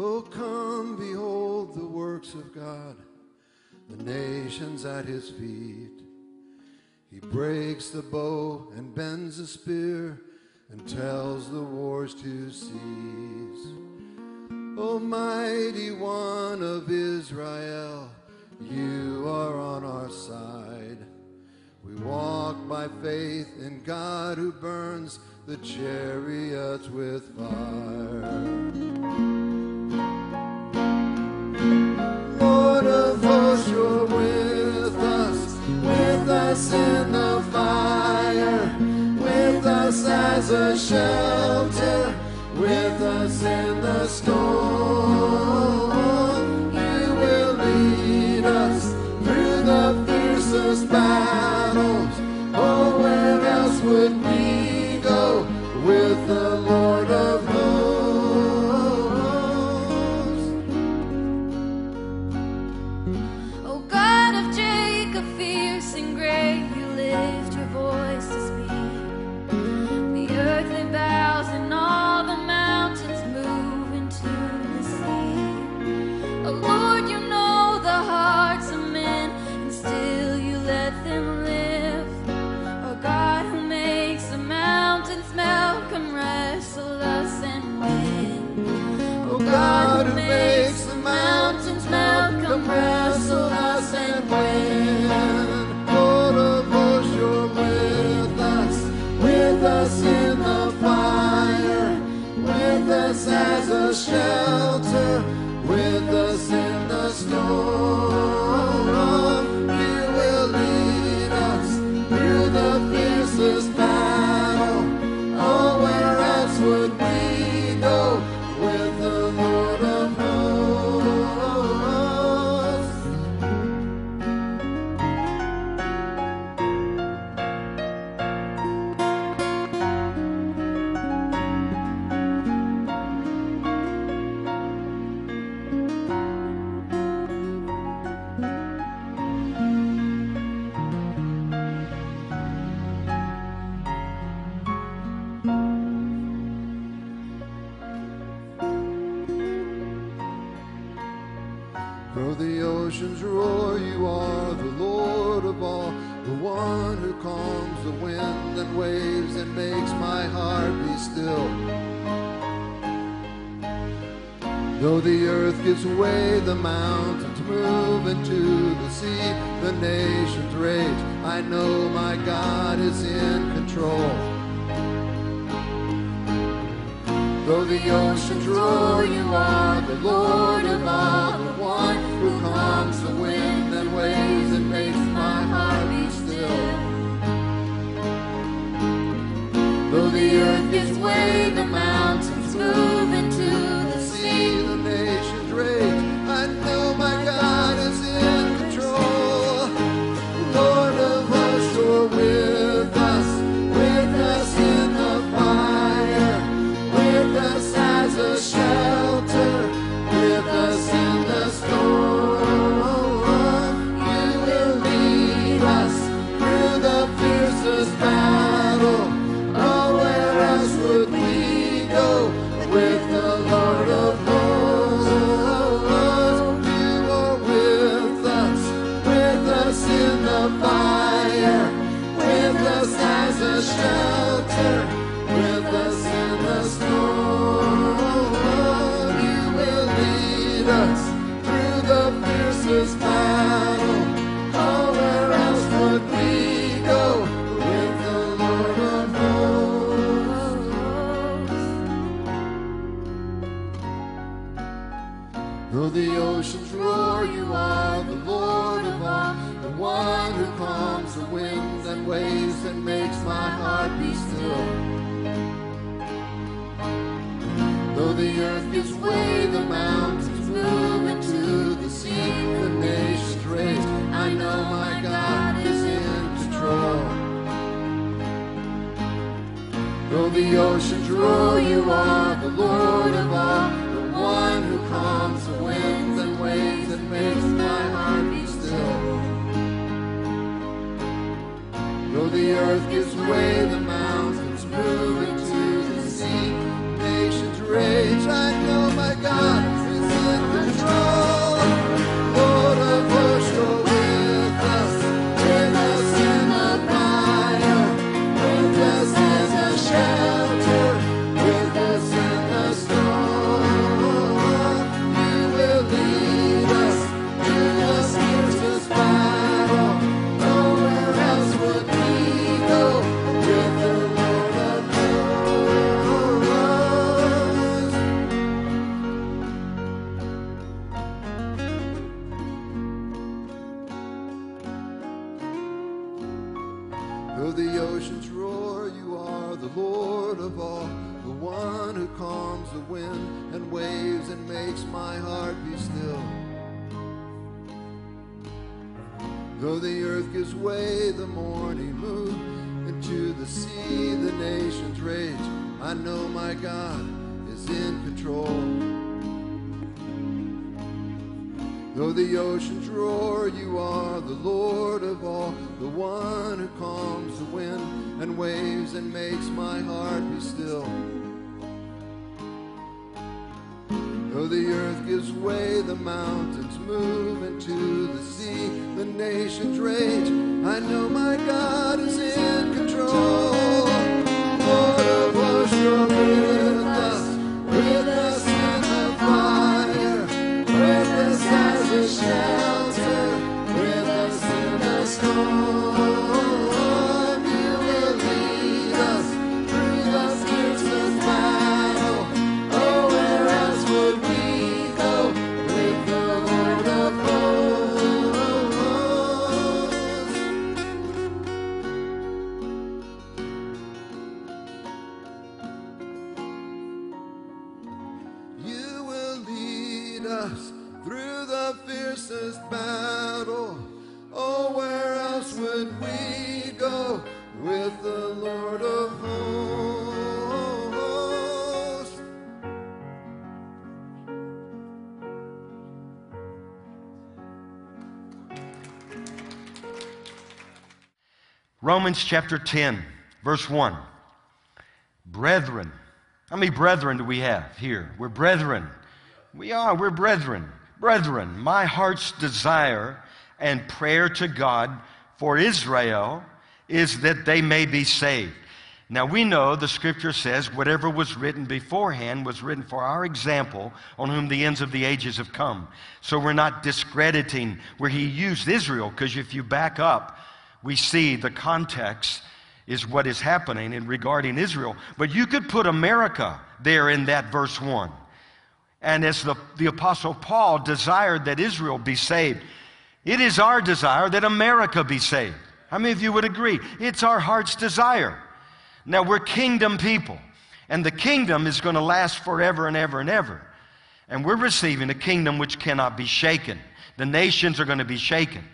Oh, come behold the works of God, the nations at his feet. He breaks the bow and bends the spear and tells the wars to cease. O mighty one of Israel, you are on our side. We walk by faith in God who burns the chariots with fire. Lord of hosts, you're with us, with us in the fire, with us as a shelter with us in the storm. Though the earth gives way, the mountains move into the sea, the nations rage. I know my God is in control. Lord hosts, you're Romans chapter 10, verse 1. Brethren. How many brethren do we have here? We're brethren. We are, we're brethren. Brethren, my heart's desire and prayer to God for Israel is that they may be saved. Now we know the scripture says whatever was written beforehand was written for our example on whom the ends of the ages have come. So we're not discrediting where he used Israel, because if you back up, we see the context is what is happening in regarding Israel. But you could put America there in that verse 1. And as the, the Apostle Paul desired that Israel be saved, it is our desire that America be saved. How many of you would agree? It's our heart's desire. Now, we're kingdom people, and the kingdom is going to last forever and ever and ever. And we're receiving a kingdom which cannot be shaken. The nations are going to be shaken.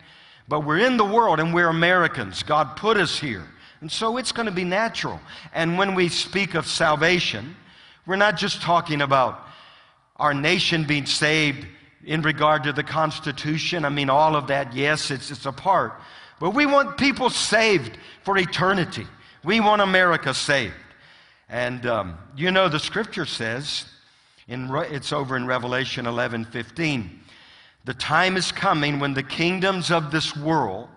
But we're in the world and we're Americans. God put us here. And so it's going to be natural. And when we speak of salvation, we're not just talking about our nation being saved in regard to the Constitution. I mean, all of that, yes, it's, it's a part. But we want people saved for eternity. We want America saved. And um, you know, the scripture says, in, it's over in Revelation 11 15, the time is coming when the kingdoms of this world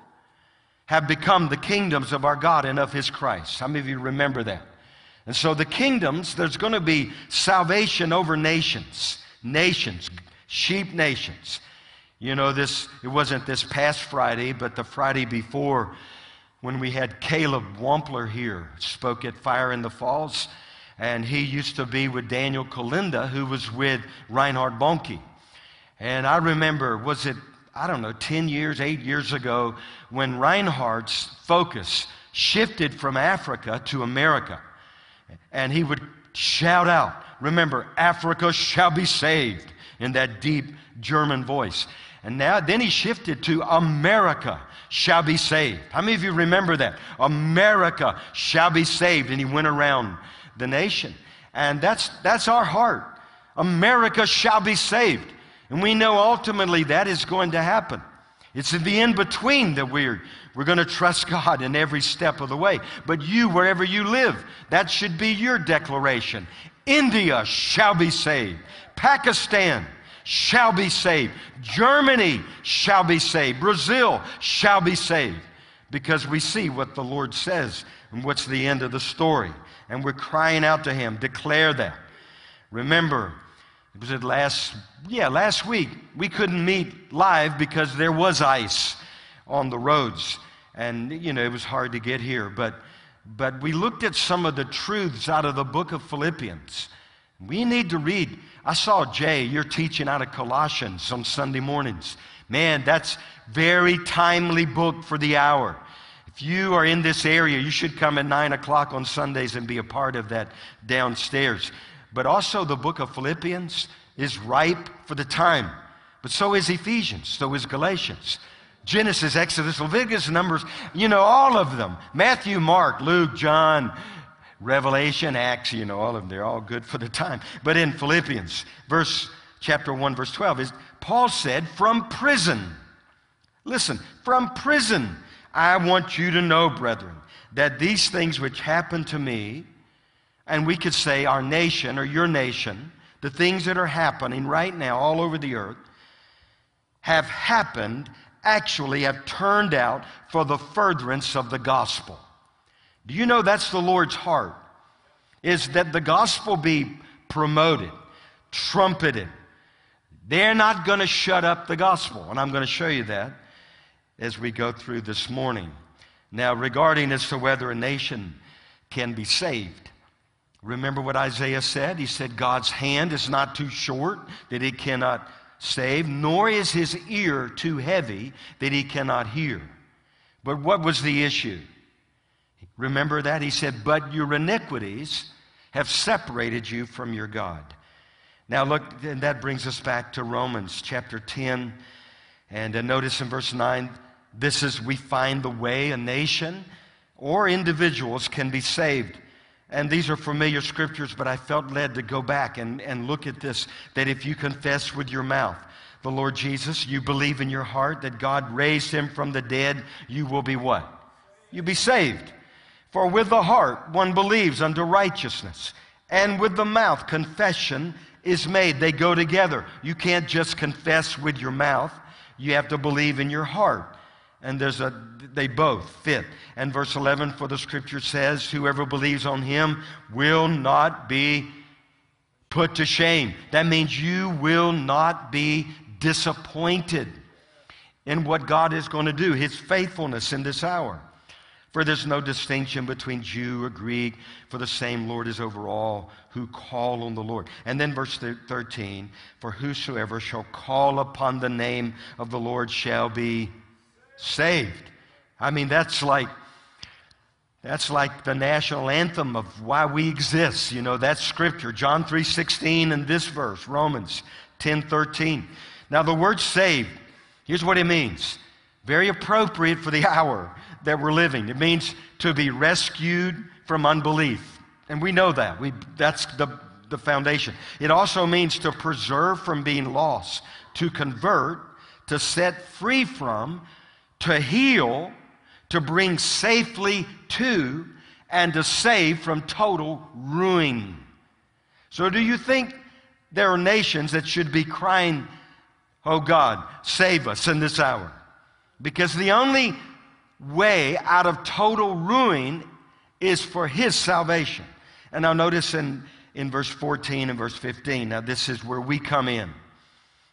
have become the kingdoms of our God and of His Christ. How many of you remember that? And so the kingdoms, there's going to be salvation over nations, nations, sheep nations. You know, this, it wasn't this past Friday, but the Friday before when we had Caleb Wampler here, spoke at Fire in the Falls. And he used to be with Daniel Kolenda, who was with Reinhard Bonnke. And I remember, was it, I don't know, 10 years, 8 years ago, when Reinhard's focus shifted from Africa to America. And he would shout out, remember, Africa shall be saved, in that deep German voice. And now, then he shifted to America shall be saved. How many of you remember that? America shall be saved. And he went around the nation. And that's, that's our heart. America shall be saved. And we know ultimately that is going to happen. It's in the in between that we're, we're going to trust God in every step of the way. But you, wherever you live, that should be your declaration. India shall be saved. Pakistan shall be saved. Germany shall be saved. Brazil shall be saved. Because we see what the Lord says and what's the end of the story. And we're crying out to Him, declare that. Remember, it was it last, yeah, last week. We couldn't meet live because there was ice on the roads. And, you know, it was hard to get here. But, but we looked at some of the truths out of the book of Philippians. We need to read. I saw Jay, you're teaching out of Colossians on Sunday mornings. Man, that's very timely book for the hour. If you are in this area, you should come at 9 o'clock on Sundays and be a part of that downstairs. But also, the book of Philippians is ripe for the time. But so is Ephesians, so is Galatians. Genesis, Exodus, Leviticus, Numbers, you know, all of them. Matthew, Mark, Luke, John, Revelation, Acts, you know, all of them. They're all good for the time. But in Philippians, verse chapter 1, verse 12, is Paul said, from prison. Listen, from prison, I want you to know, brethren, that these things which happened to me, and we could say our nation or your nation, the things that are happening right now all over the earth, have happened, actually have turned out for the furtherance of the gospel. Do you know that's the Lord's heart? Is that the gospel be promoted, trumpeted. They're not going to shut up the gospel, and I'm going to show you that as we go through this morning. Now, regarding as to whether a nation can be saved, remember what Isaiah said? He said, God's hand is not too short that he cannot save, nor is his ear too heavy that he cannot hear. But what was the issue? Remember that? He said, But your iniquities have separated you from your God. Now, look, and that brings us back to Romans chapter 10. And uh, notice in verse 9, this is, we find the way a nation or individuals can be saved. And these are familiar scriptures, but I felt led to go back and, and look at this that if you confess with your mouth the Lord Jesus, you believe in your heart that God raised him from the dead, you will be what? You'll be saved. For with the heart one believes unto righteousness, and with the mouth confession is made. They go together. You can't just confess with your mouth, you have to believe in your heart. And there's a, they both fit. And verse 11, for the scripture says, Whoever believes on him will not be put to shame. That means you will not be disappointed in what God is going to do, his faithfulness in this hour. For there's no distinction between Jew or Greek, for the same Lord is over all who call on the Lord. And then verse 13, for whosoever shall call upon the name of the Lord shall be saved. I mean, that's like that's like the national anthem of why we exist. You know, that's scripture. John 3:16 and this verse, Romans 10:13. Now the word saved, here's what it means. Very appropriate for the hour that we're living. It means to be rescued from unbelief. And we know that. We, that's the, the foundation. It also means to preserve from being lost, to convert, to set free from, to heal, to bring safely to, and to save from total ruin. So, do you think there are nations that should be crying, Oh God, save us in this hour? Because the only way out of total ruin is for His salvation. And now, notice in, in verse 14 and verse 15, now this is where we come in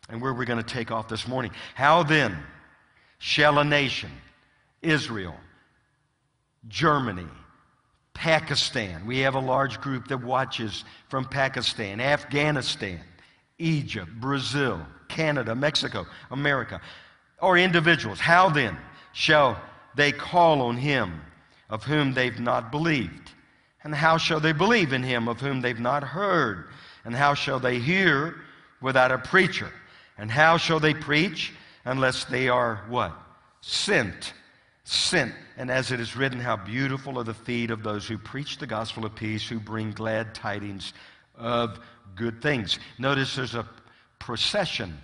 and where we're going to take off this morning. How then? Shall a nation, Israel, Germany, Pakistan. We have a large group that watches from Pakistan, Afghanistan, Egypt, Brazil, Canada, Mexico, America, or individuals. How then shall they call on him of whom they've not believed? And how shall they believe in him of whom they've not heard? And how shall they hear without a preacher? And how shall they preach unless they are what? Sent. Sent. And as it is written, how beautiful are the feet of those who preach the gospel of peace, who bring glad tidings of good things. Notice there's a procession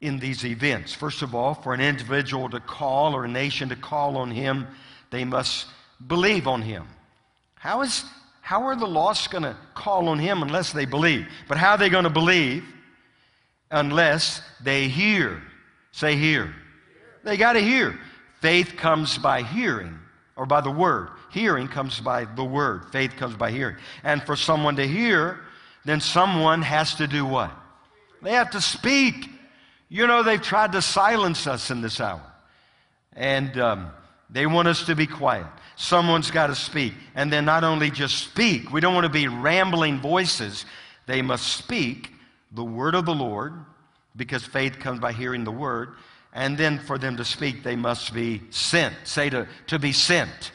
in these events. First of all, for an individual to call or a nation to call on him, they must believe on him. How, is, how are the lost going to call on him unless they believe? But how are they going to believe unless they hear? Say, hear. They got to hear. Faith comes by hearing or by the word. Hearing comes by the word. Faith comes by hearing. And for someone to hear, then someone has to do what? They have to speak. You know, they've tried to silence us in this hour. And um, they want us to be quiet. Someone's got to speak. And then not only just speak, we don't want to be rambling voices. They must speak the word of the Lord because faith comes by hearing the word. And then for them to speak, they must be sent. Say to, to be sent.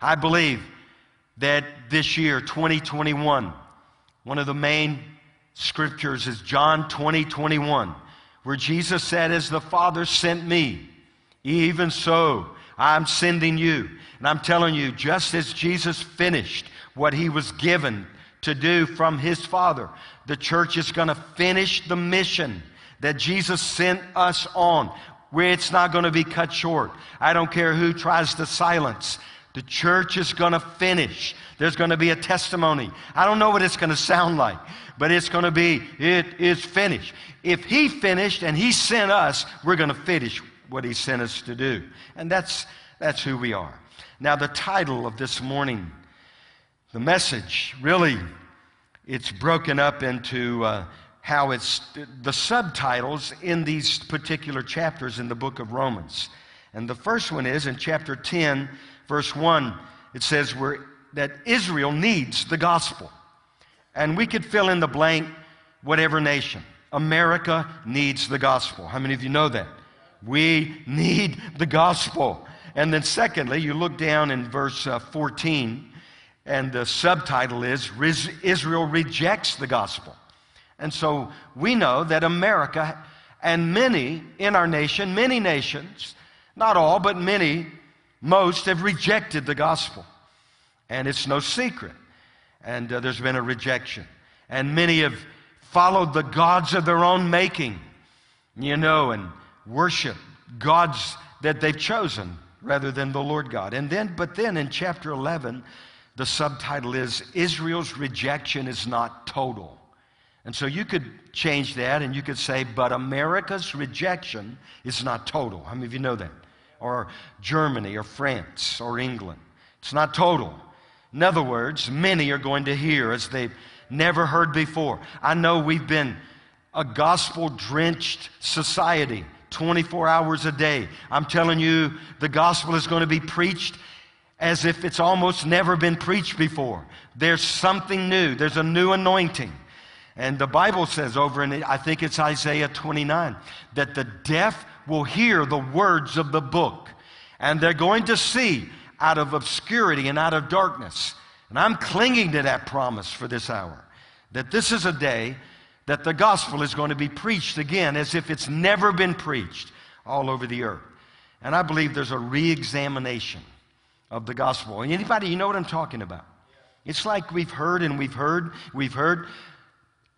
I believe that this year, 2021, one of the main scriptures is John 20, 21, where Jesus said, As the Father sent me, even so I'm sending you. And I'm telling you, just as Jesus finished what he was given to do from his Father, the church is going to finish the mission that Jesus sent us on, where it's not going to be cut short. I don't care who tries to silence. The church is going to finish. There's going to be a testimony. I don't know what it's going to sound like, but it's going to be, it is finished. If He finished and He sent us, we're going to finish what He sent us to do. And that's, that's who we are. Now, the title of this morning, the message, really, it's broken up into uh, how it's the subtitles in these particular chapters in the book of Romans. And the first one is in chapter 10, verse 1, it says that Israel needs the gospel. And we could fill in the blank, whatever nation. America needs the gospel. How many of you know that? We need the gospel. And then, secondly, you look down in verse uh, 14, and the subtitle is Israel rejects the gospel. And so we know that America and many in our nation, many nations, not all, but many, most have rejected the gospel. And it's no secret. And uh, there's been a rejection. And many have followed the gods of their own making, you know, and worship gods that they've chosen rather than the Lord God. And then, but then in chapter 11, the subtitle is Israel's rejection is not total. And so you could change that and you could say, but America's rejection is not total. How many of you know that? Or Germany or France or England. It's not total. In other words, many are going to hear as they've never heard before. I know we've been a gospel drenched society 24 hours a day. I'm telling you, the gospel is going to be preached as if it's almost never been preached before. There's something new, there's a new anointing. And the Bible says over in, I think it's Isaiah 29, that the deaf will hear the words of the book. And they're going to see out of obscurity and out of darkness. And I'm clinging to that promise for this hour that this is a day that the gospel is going to be preached again as if it's never been preached all over the earth. And I believe there's a re examination of the gospel. Anybody, you know what I'm talking about? It's like we've heard and we've heard, we've heard,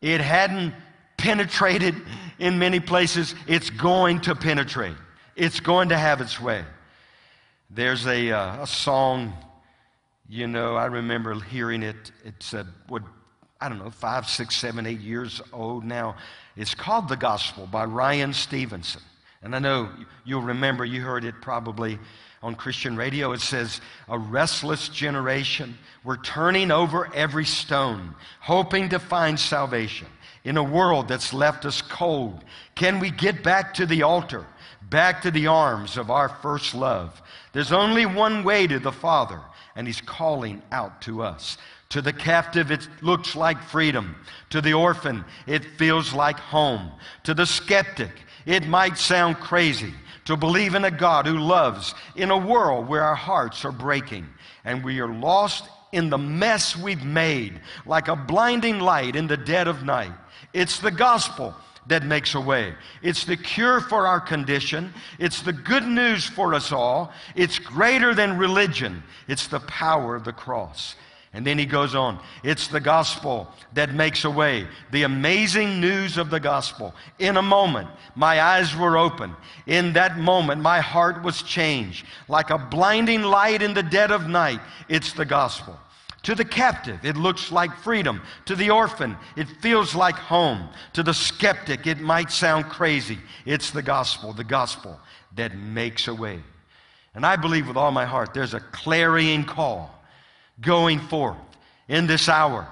it hadn't penetrated in many places. It's going to penetrate, it's going to have its way. There's a, uh, a song, you know, I remember hearing it. It's, a, what, I don't know, five, six, seven, eight years old now. It's called The Gospel by Ryan Stevenson. And I know you'll remember, you heard it probably on Christian radio. It says, A restless generation. We're turning over every stone, hoping to find salvation in a world that's left us cold. Can we get back to the altar, back to the arms of our first love? There's only one way to the Father, and He's calling out to us. To the captive, it looks like freedom. To the orphan, it feels like home. To the skeptic, it might sound crazy to believe in a God who loves in a world where our hearts are breaking and we are lost in the mess we've made, like a blinding light in the dead of night. It's the gospel that makes a way. It's the cure for our condition. It's the good news for us all. It's greater than religion. It's the power of the cross. And then he goes on. It's the gospel that makes a way. The amazing news of the gospel. In a moment, my eyes were open. In that moment, my heart was changed. Like a blinding light in the dead of night, it's the gospel. To the captive, it looks like freedom. To the orphan, it feels like home. To the skeptic, it might sound crazy. It's the gospel, the gospel that makes a way. And I believe with all my heart there's a clarion call going forth in this hour.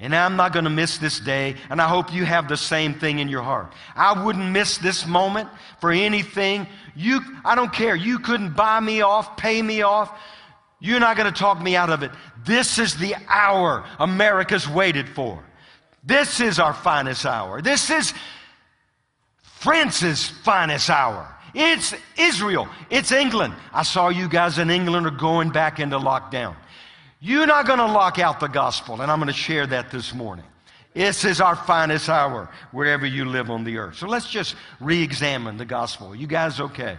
And I'm not going to miss this day, and I hope you have the same thing in your heart. I wouldn't miss this moment for anything. You, I don't care. You couldn't buy me off, pay me off. You're not going to talk me out of it. This is the hour America's waited for. This is our finest hour. This is France's finest hour. It's Israel. It's England. I saw you guys in England are going back into lockdown. You're not going to lock out the gospel, and I'm going to share that this morning. This is our finest hour wherever you live on the earth. So let's just re examine the gospel. You guys okay?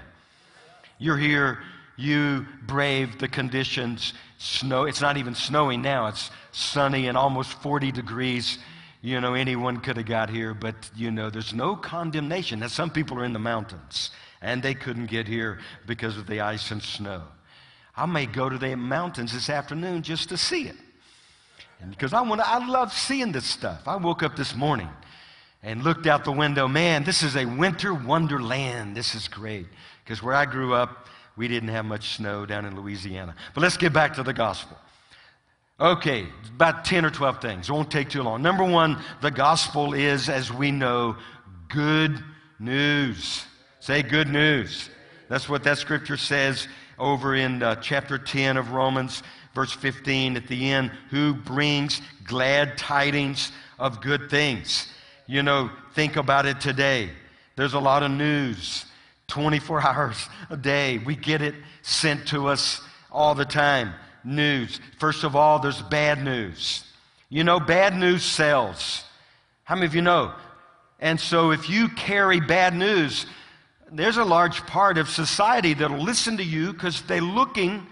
You're here, you braved the conditions. Snow, it's not even snowing now, it's sunny and almost 40 degrees. You know, anyone could have got here, but you know, there's no condemnation. Now, some people are in the mountains and they couldn't get here because of the ice and snow. I may go to the mountains this afternoon just to see it. And because I want to, I love seeing this stuff. I woke up this morning and looked out the window. Man, this is a winter wonderland. This is great. Because where I grew up, we didn't have much snow down in Louisiana. But let's get back to the gospel. Okay, about 10 or 12 things. It won't take too long. Number one, the gospel is, as we know, good news. Say good news. That's what that scripture says over in uh, chapter 10 of Romans, verse 15 at the end, who brings glad tidings of good things. You know, think about it today. There's a lot of news 24 hours a day. We get it sent to us all the time. News. First of all, there's bad news. You know, bad news sells. How many of you know? And so if you carry bad news, there's a large part of society that'll listen to you because they're looking,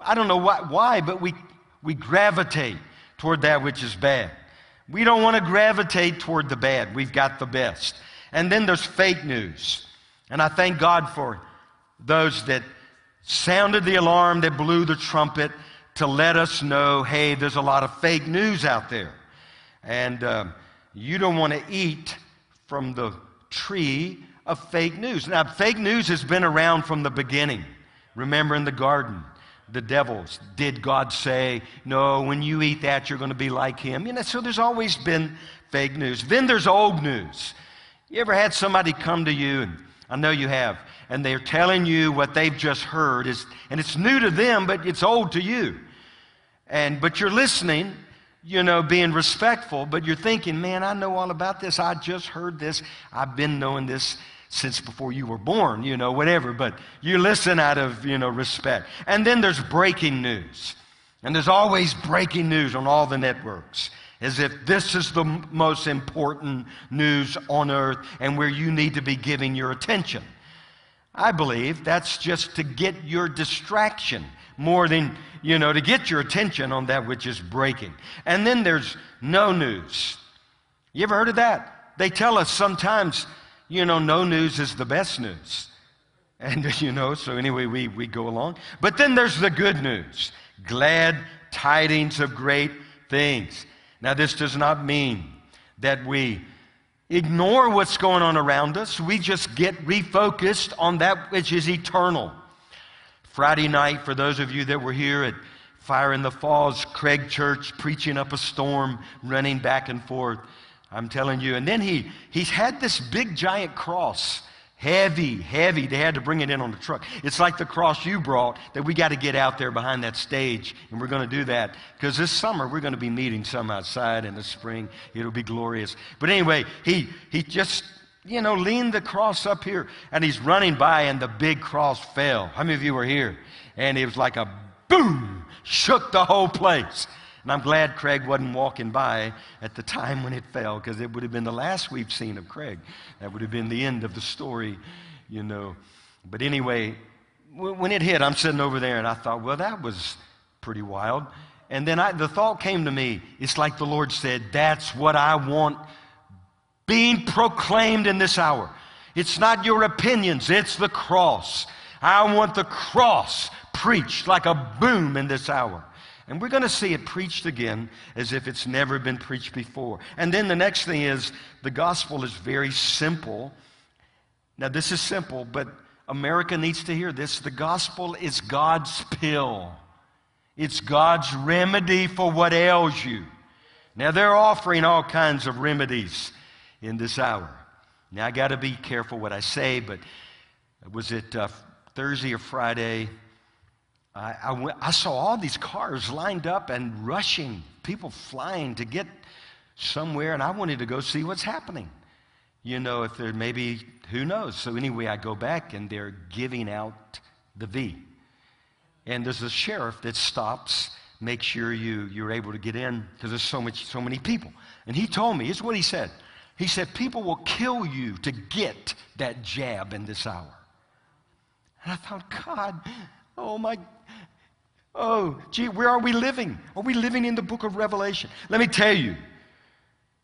I don't know why, but we, we gravitate toward that which is bad. We don't want to gravitate toward the bad. We've got the best. And then there's fake news. And I thank God for those that sounded the alarm, that blew the trumpet to let us know hey, there's a lot of fake news out there. And um, you don't want to eat from the tree of fake news. Now, fake news has been around from the beginning. Remember in the garden, the devils, did God say, no, when you eat that, you're going to be like him? You know, so there's always been fake news. Then there's old news. You ever had somebody come to you, and I know you have, and they're telling you what they've just heard, is, and it's new to them, but it's old to you. And, but you're listening, you know, being respectful, but you're thinking, man, I know all about this. I just heard this. I've been knowing this since before you were born, you know, whatever, but you listen out of, you know, respect. And then there's breaking news. And there's always breaking news on all the networks, as if this is the most important news on earth and where you need to be giving your attention. I believe that's just to get your distraction more than, you know, to get your attention on that which is breaking. And then there's no news. You ever heard of that? They tell us sometimes you know, no news is the best news. And, you know, so anyway, we, we go along. But then there's the good news glad tidings of great things. Now, this does not mean that we ignore what's going on around us. We just get refocused on that which is eternal. Friday night, for those of you that were here at Fire in the Falls, Craig Church preaching up a storm, running back and forth. I'm telling you. And then he, he's had this big giant cross. Heavy, heavy. They had to bring it in on the truck. It's like the cross you brought that we got to get out there behind that stage. And we're going to do that because this summer we're going to be meeting some outside in the spring. It'll be glorious. But anyway, he, he just, you know, leaned the cross up here and he's running by and the big cross fell. How many of you were here? And it was like a boom, shook the whole place. And I'm glad Craig wasn't walking by at the time when it fell because it would have been the last we've seen of Craig. That would have been the end of the story, you know. But anyway, when it hit, I'm sitting over there and I thought, well, that was pretty wild. And then I, the thought came to me it's like the Lord said, That's what I want being proclaimed in this hour. It's not your opinions, it's the cross. I want the cross preached like a boom in this hour. And we're going to see it preached again as if it's never been preached before. And then the next thing is the gospel is very simple. Now, this is simple, but America needs to hear this. The gospel is God's pill, it's God's remedy for what ails you. Now, they're offering all kinds of remedies in this hour. Now, I got to be careful what I say, but was it uh, Thursday or Friday? I, I, went, I saw all these cars lined up and rushing, people flying to get somewhere, and I wanted to go see what's happening. You know, if there maybe, who knows? So, anyway, I go back and they're giving out the V. And there's a sheriff that stops, make sure you, you're able to get in because there's so, much, so many people. And he told me, it's what he said. He said, People will kill you to get that jab in this hour. And I thought, God, oh my, oh, gee, where are we living? Are we living in the book of Revelation? Let me tell you,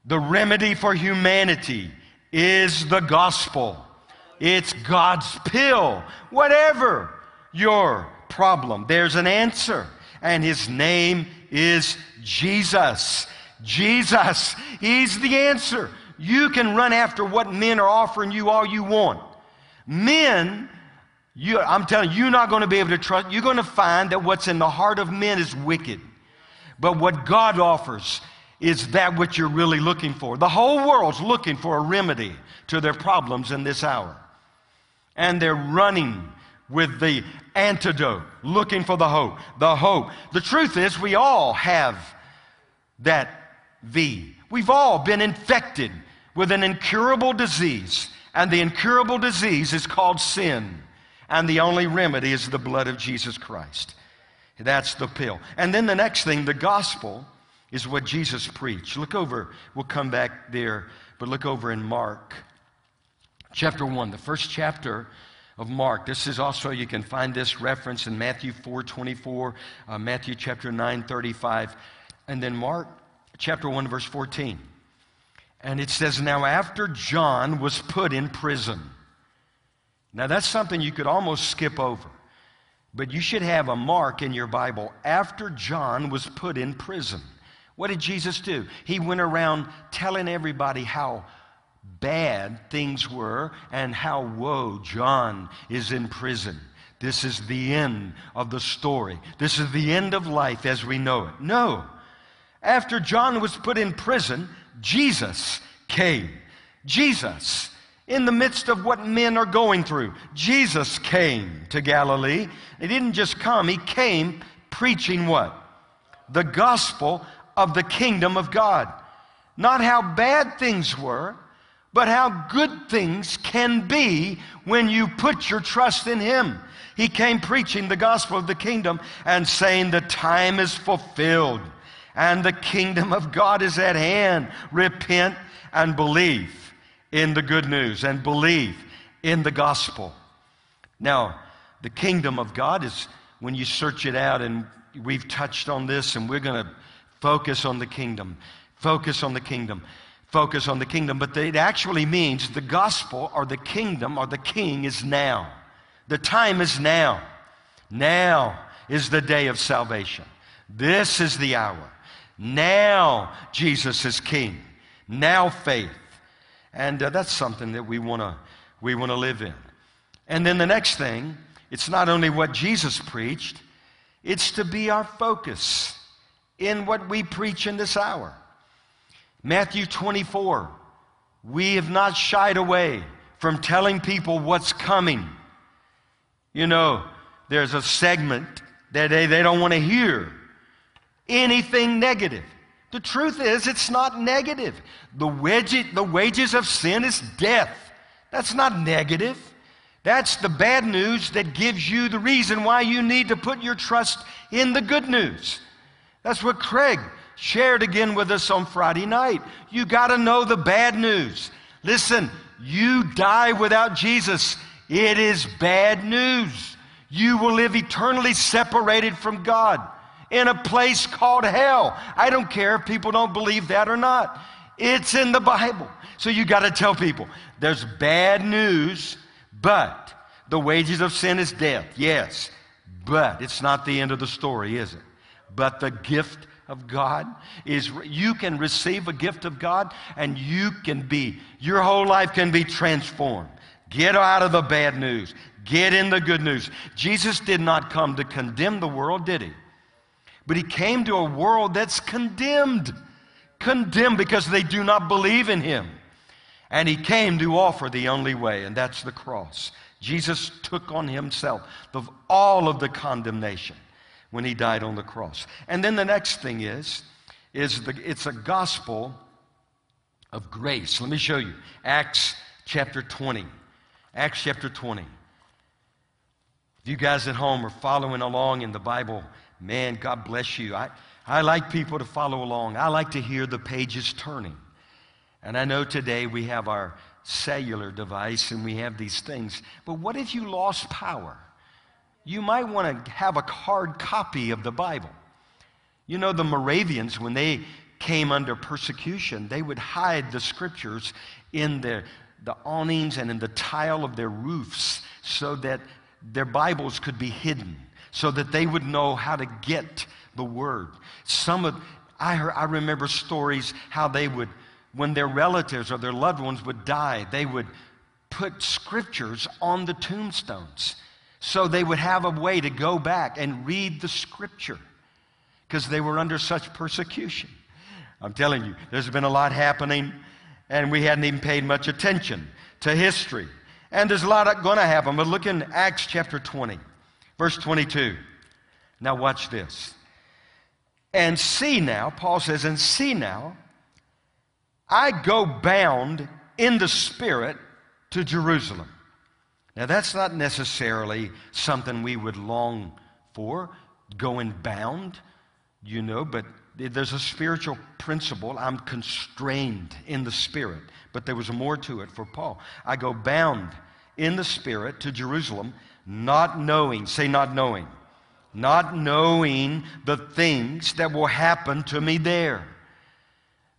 the remedy for humanity is the gospel. It's God's pill. Whatever your problem, there's an answer. And his name is Jesus. Jesus. He's the answer. You can run after what men are offering you all you want. Men, you, I'm telling you, you're not going to be able to trust. You're going to find that what's in the heart of men is wicked. But what God offers is that what you're really looking for. The whole world's looking for a remedy to their problems in this hour. And they're running with the antidote, looking for the hope. The hope. The truth is, we all have that V. We've all been infected with an incurable disease, and the incurable disease is called sin. And the only remedy is the blood of Jesus Christ. That's the pill. And then the next thing, the gospel, is what Jesus preached. Look over, we'll come back there, but look over in Mark chapter 1, the first chapter of Mark. This is also, you can find this reference in Matthew 4 24, uh, Matthew chapter 9 35, and then Mark chapter 1, verse 14. And it says, Now after John was put in prison. Now that's something you could almost skip over. But you should have a mark in your Bible after John was put in prison. What did Jesus do? He went around telling everybody how bad things were and how, woe, John is in prison. This is the end of the story. This is the end of life as we know it. No. After John was put in prison, Jesus came. Jesus, in the midst of what men are going through, Jesus came to Galilee. He didn't just come, he came preaching what? The gospel of the kingdom of God. Not how bad things were, but how good things can be when you put your trust in Him. He came preaching the gospel of the kingdom and saying, The time is fulfilled and the kingdom of God is at hand. Repent and believe in the good news and believe in the gospel. Now, the kingdom of God is when you search it out, and we've touched on this, and we're going to focus on the kingdom. Focus on the kingdom. Focus on the kingdom. But it actually means the gospel or the kingdom or the king is now. The time is now. Now is the day of salvation. This is the hour. Now Jesus is king. Now faith. And uh, that's something that we want to we want to live in. And then the next thing, it's not only what Jesus preached, it's to be our focus in what we preach in this hour. Matthew 24, we have not shied away from telling people what's coming. You know, there's a segment that they, they don't want to hear anything negative. The truth is, it's not negative. The, wedge, the wages of sin is death. That's not negative. That's the bad news that gives you the reason why you need to put your trust in the good news. That's what Craig shared again with us on Friday night. You got to know the bad news. Listen, you die without Jesus. It is bad news. You will live eternally separated from God in a place called hell. I don't care if people don't believe that or not. It's in the Bible. So you got to tell people there's bad news, but the wages of sin is death. Yes, but it's not the end of the story, is it? But the gift of God is you can receive a gift of God and you can be, your whole life can be transformed. Get out of the bad news. Get in the good news. Jesus did not come to condemn the world, did he? But he came to a world that's condemned. Condemned because they do not believe in him. And he came to offer the only way, and that's the cross. Jesus took on himself the, all of the condemnation when he died on the cross. And then the next thing is, is the, it's a gospel of grace. Let me show you. Acts chapter 20. Acts chapter 20. If you guys at home are following along in the Bible, man, God bless you. I, I like people to follow along. I like to hear the pages turning. And I know today we have our cellular device and we have these things. But what if you lost power? You might want to have a hard copy of the Bible. You know, the Moravians, when they came under persecution, they would hide the scriptures in their, the awnings and in the tile of their roofs so that their Bibles could be hidden, so that they would know how to get the word. Some of, I, heard, I remember stories how they would when their relatives or their loved ones would die, they would put scriptures on the tombstones so they would have a way to go back and read the scripture because they were under such persecution. I'm telling you, there's been a lot happening, and we hadn't even paid much attention to history. And there's a lot going to happen. But look in Acts chapter 20, verse 22. Now, watch this. And see now, Paul says, and see now, I go bound in the Spirit to Jerusalem. Now, that's not necessarily something we would long for, going bound, you know, but there's a spiritual principle. I'm constrained in the Spirit, but there was more to it for Paul. I go bound in the Spirit to Jerusalem, not knowing, say, not knowing, not knowing the things that will happen to me there.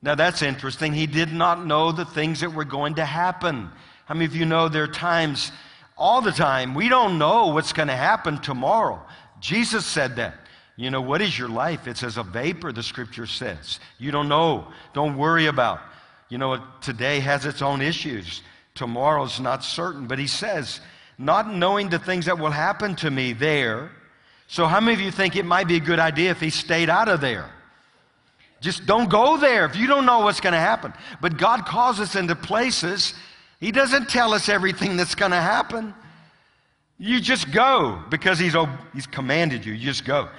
Now that's interesting. He did not know the things that were going to happen. I mean, if you know there are times, all the time, we don't know what's going to happen tomorrow? Jesus said that. You know, what is your life? It's as a vapor, the scripture says. You don't know. Don't worry about. You know, today has its own issues. Tomorrow's not certain. But he says, not knowing the things that will happen to me there. So, how many of you think it might be a good idea if he stayed out of there? Just don't go there if you don't know what's going to happen. But God calls us into places, He doesn't tell us everything that's going to happen. You just go because he's, he's commanded you. You just go.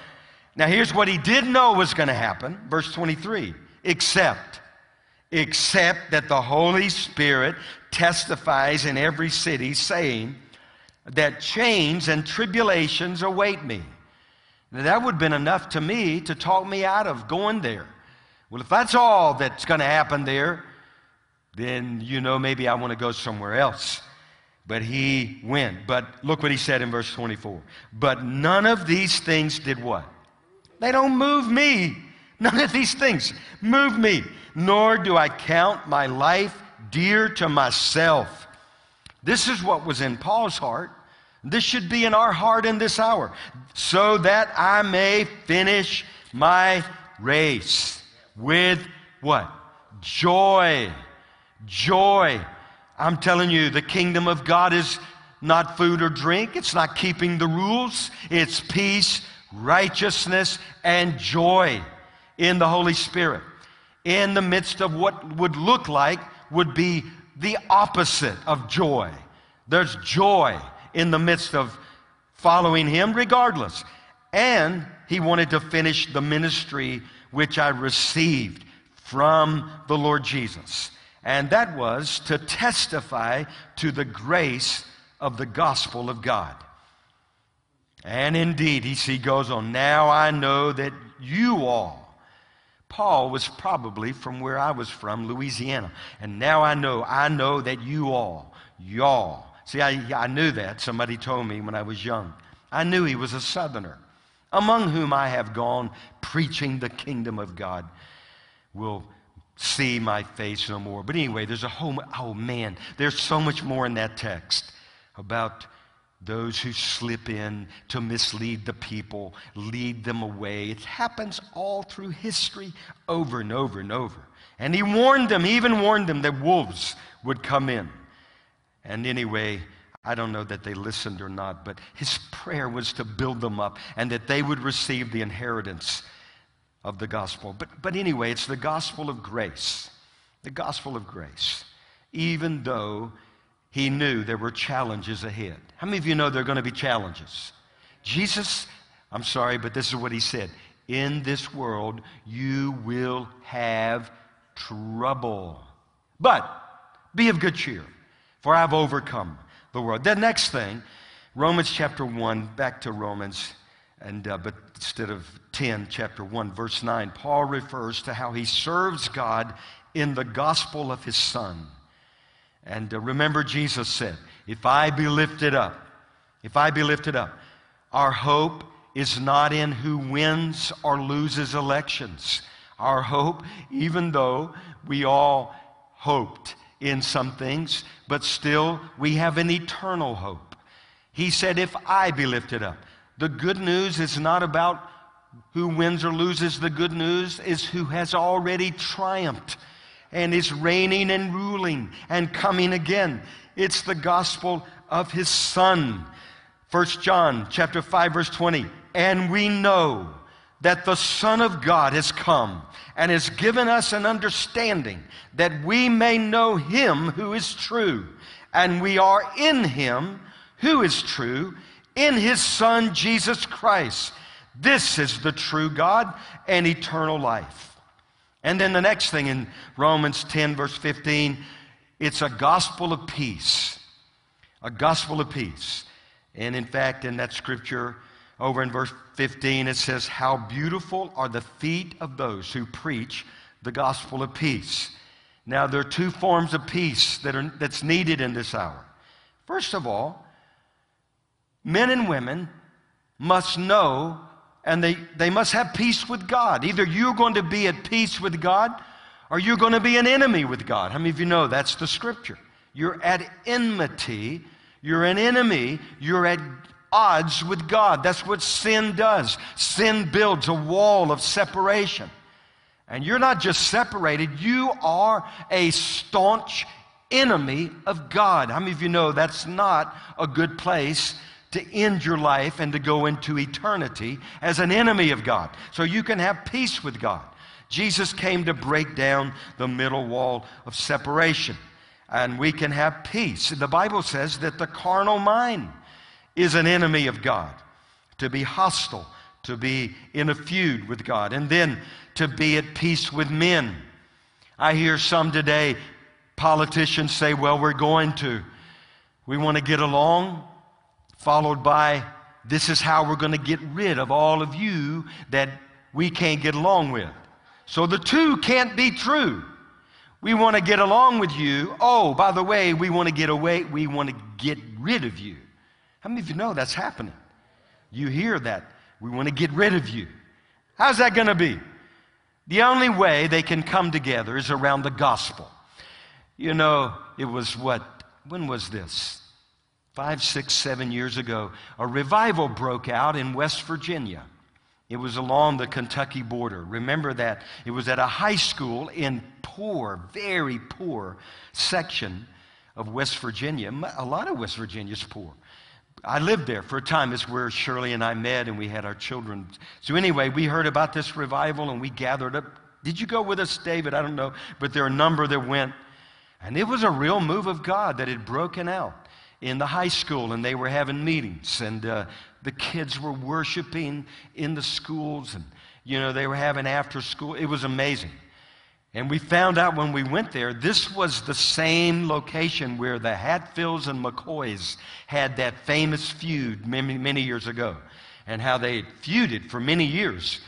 Now, here's what He did know was going to happen. Verse 23 except, except that the Holy Spirit testifies in every city, saying that chains and tribulations await me. Now, that would have been enough to me to talk me out of going there. Well, if that's all that's going to happen there, then you know maybe I want to go somewhere else. But he went. But look what he said in verse 24. But none of these things did what? They don't move me. None of these things move me. Nor do I count my life dear to myself. This is what was in Paul's heart. This should be in our heart in this hour. So that I may finish my race with what? Joy. Joy. I'm telling you, the kingdom of God is not food or drink, it's not keeping the rules, it's peace, righteousness, and joy in the Holy Spirit. In the midst of what would look like would be the opposite of joy. There's joy in the midst of following Him regardless. And He wanted to finish the ministry which I received from the Lord Jesus. And that was to testify to the grace of the gospel of God. And indeed, he goes on, now I know that you all, Paul was probably from where I was from, Louisiana. And now I know, I know that you all, y'all. See, I, I knew that. Somebody told me when I was young. I knew he was a southerner. among whom I have gone preaching the kingdom of God will see my face no more. But anyway, there's a whole, oh man, there's so much more in that text about those who slip in to mislead the people, lead them away. It happens all through history over and over and over. And he warned them, he even warned them that wolves would come in. And anyway, I don't know that they listened or not, but his prayer was to build them up and that they would receive the inheritance of the gospel. But, but anyway, it's the gospel of grace. The gospel of grace. Even though he knew there were challenges ahead. How many of you know there are going to be challenges? Jesus, I'm sorry, but this is what he said In this world, you will have trouble. But be of good cheer, for I've overcome the world. The next thing, Romans chapter 1, back to Romans, and, uh, but instead of 10, chapter 1, verse 9, Paul refers to how he serves God in the gospel of his Son. And uh, remember, Jesus said, If I be lifted up, if I be lifted up, our hope is not in who wins or loses elections. Our hope, even though we all hoped in some things, but still we have an eternal hope. He said, If I be lifted up, the good news is not about who wins or loses. The good news is who has already triumphed and is reigning and ruling and coming again. It's the gospel of his son. 1 John chapter 5 verse 20. And we know that the son of God has come and has given us an understanding that we may know him who is true. And we are in him who is true in his son Jesus Christ. This is the true God and eternal life. And then the next thing in Romans 10, verse 15, it's a gospel of peace. A gospel of peace. And in fact, in that scripture, over in verse 15, it says, How beautiful are the feet of those who preach the gospel of peace. Now, there are two forms of peace that are, that's needed in this hour. First of all, men and women must know and they, they must have peace with God. Either you're going to be at peace with God or you're going to be an enemy with God. How many of you know that's the scripture? You're at enmity, you're an enemy, you're at odds with God. That's what sin does. Sin builds a wall of separation. And you're not just separated, you are a staunch enemy of God. How many of you know that's not a good place to end your life and to go into eternity as an enemy of God. So you can have peace with God. Jesus came to break down the middle wall of separation, and we can have peace. The Bible says that the carnal mind is an enemy of God, to be hostile, to be in a feud with God, and then to be at peace with men. I hear some today, politicians say, well, we're going to. We want to get along followed by this is how we're going to get rid of all of you that we can't get along with. So the two can't be true. We want to get along with you. Oh, by the way, we want to get away, we want to get rid of you. How many of you know that's happening? You hear that. We want to get rid of you. How's that going to be? The only way they can come together is around the gospel. You know, it was what? When was this? five, six, seven years ago, a revival broke out in West Virginia. It was along the Kentucky border. Remember that? It was at a high school in poor, very poor section of West Virginia. A lot of West Virginia is poor. I lived there for a time. It's where Shirley and I met and we had our children. So, anyway, we heard about this revival and we gathered up. Did you go with us, David? I don't know. But there are a number that went. And it was a real move of God that had broken out in the high school and they were having meetings and uh, the kids were worshiping in the schools and you know they were having after school it was amazing and we found out when we went there this was the same location where the hatfields and mccoys had that famous feud many, many years ago and how they feuded for many years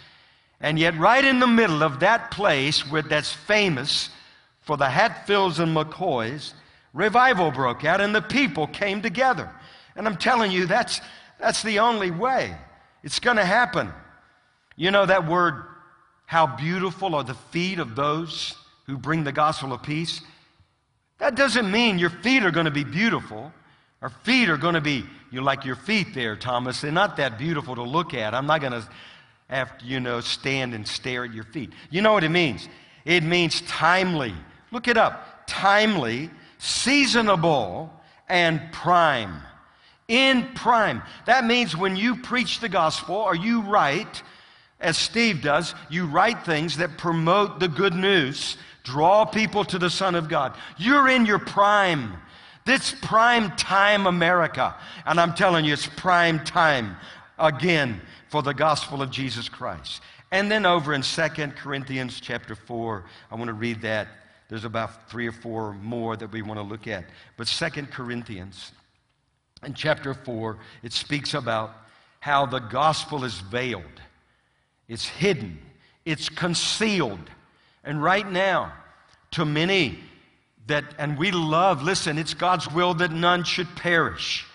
and yet right in the middle of that place where that's famous for the hatfields and mccoys revival broke out and the people came together. And I'm telling you, that's, that's the only way. It's going to happen. You know that word, how beautiful are the feet of those who bring the gospel of peace? That doesn't mean your feet are going to be beautiful. Our feet are going to be, you like your feet there, Thomas. They're not that beautiful to look at. I'm not going to to, you know, stand and stare at your feet. You know what it means? It means timely. Look it up. Timely, seasonable, and prime. In prime. That means when you preach the gospel or you write, as Steve does, you write things that promote the good news, draw people to the Son of God. You're in your prime. This prime time America. And I'm telling you, it's prime time again for the gospel of Jesus Christ. And then over in 2 Corinthians chapter 4, I want to read that. There's about three or four more that we want to look at. But 2 Corinthians in chapter 4, it speaks about how the gospel is veiled, it's hidden, it's concealed. And right now, to many that, and we love, listen, it's God's will that none should perish.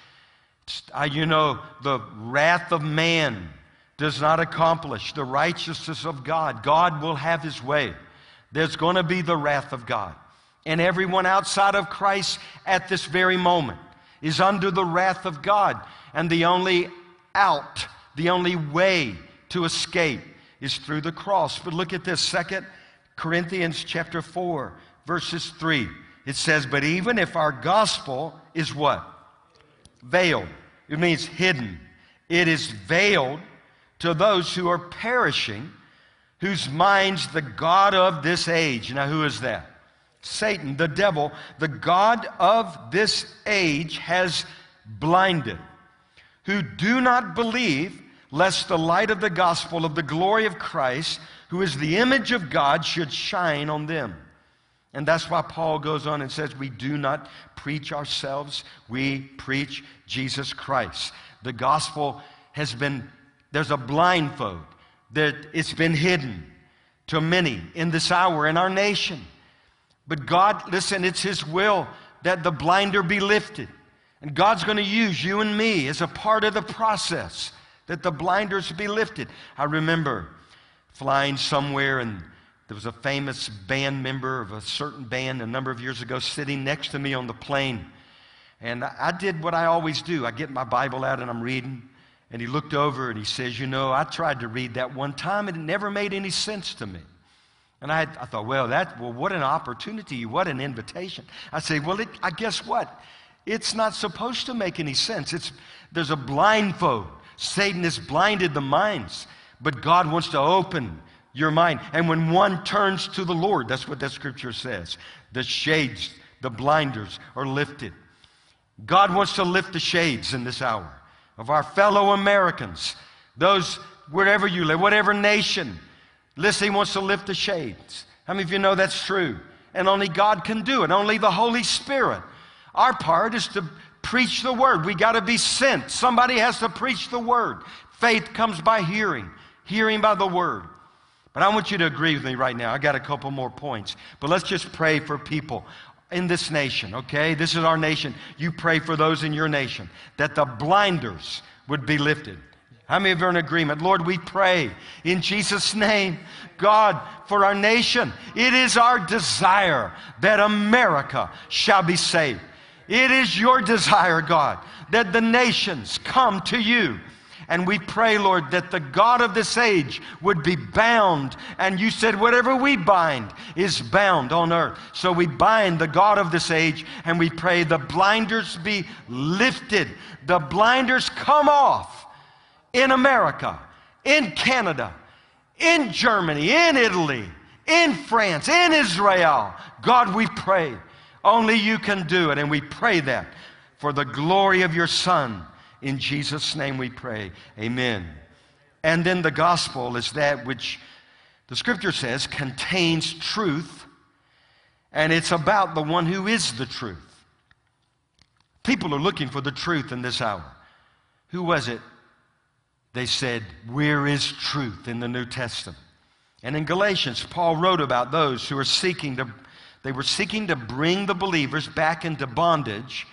Uh, you know, the wrath of man does not accomplish the righteousness of God. God will have his way. There's going to be the wrath of God. And everyone outside of Christ at this very moment is under the wrath of God. And the only out, the only way to escape is through the cross. But look at this, Second Corinthians chapter 4, verses 3. It says, But even if our gospel is what? Veiled. It means hidden. It is veiled to those who are perishing, whose minds the God of this age. Now, who is that? Satan, the devil, the God of this age has blinded, who do not believe, lest the light of the gospel of the glory of Christ, who is the image of God, should shine on them. And that's why Paul goes on and says, We do not preach ourselves, we preach Jesus Christ. The gospel has been, there's a blindfold that it's been hidden to many in this hour in our nation. But God, listen, it's His will that the blinder be lifted. And God's going to use you and me as a part of the process that the blinders be lifted. I remember flying somewhere and there was a famous band member of a certain band a number of years ago sitting next to me on the plane. And I did what I always do. I get my Bible out and I'm reading. And he looked over and he says, You know, I tried to read that one time and it never made any sense to me. And I, I thought, well, that, well, what an opportunity, what an invitation. I say, well, it, I guess what? It's not supposed to make any sense. It's, there's a blindfold. Satan has blinded the minds, but God wants to open your mind. And when one turns to the Lord, that's what that scripture says, the shades, the blinders are lifted. God wants to lift the shades in this hour of our fellow Americans, those wherever you live, whatever nation, Listen, he wants to lift the shades. How many of you know that's true? And only God can do it, only the Holy Spirit. Our part is to preach the word. We got to be sent. Somebody has to preach the word. Faith comes by hearing, hearing by the word. But I want you to agree with me right now. I got a couple more points. But let's just pray for people in this nation, okay? This is our nation. You pray for those in your nation that the blinders would be lifted. How many of you are in agreement? Lord, we pray in Jesus' name, God, for our nation. It is our desire that America shall be saved. It is your desire, God, that the nations come to you. And we pray, Lord, that the God of this age would be bound. And you said, whatever we bind is bound on earth. So we bind the God of this age and we pray the blinders be lifted, the blinders come off in America, in Canada, in Germany, in Italy, in France, in Israel. God, we pray. Only you can do it. And we pray that for the glory of your Son. In Jesus' name we pray. Amen. And then the gospel is that which the scripture says contains truth, and it's about the one who is the truth. People are looking for the truth in this hour. Who was it they said, Where is truth in the New Testament? And in Galatians, Paul wrote about those who are seeking to, they were seeking to bring the believers back into bondage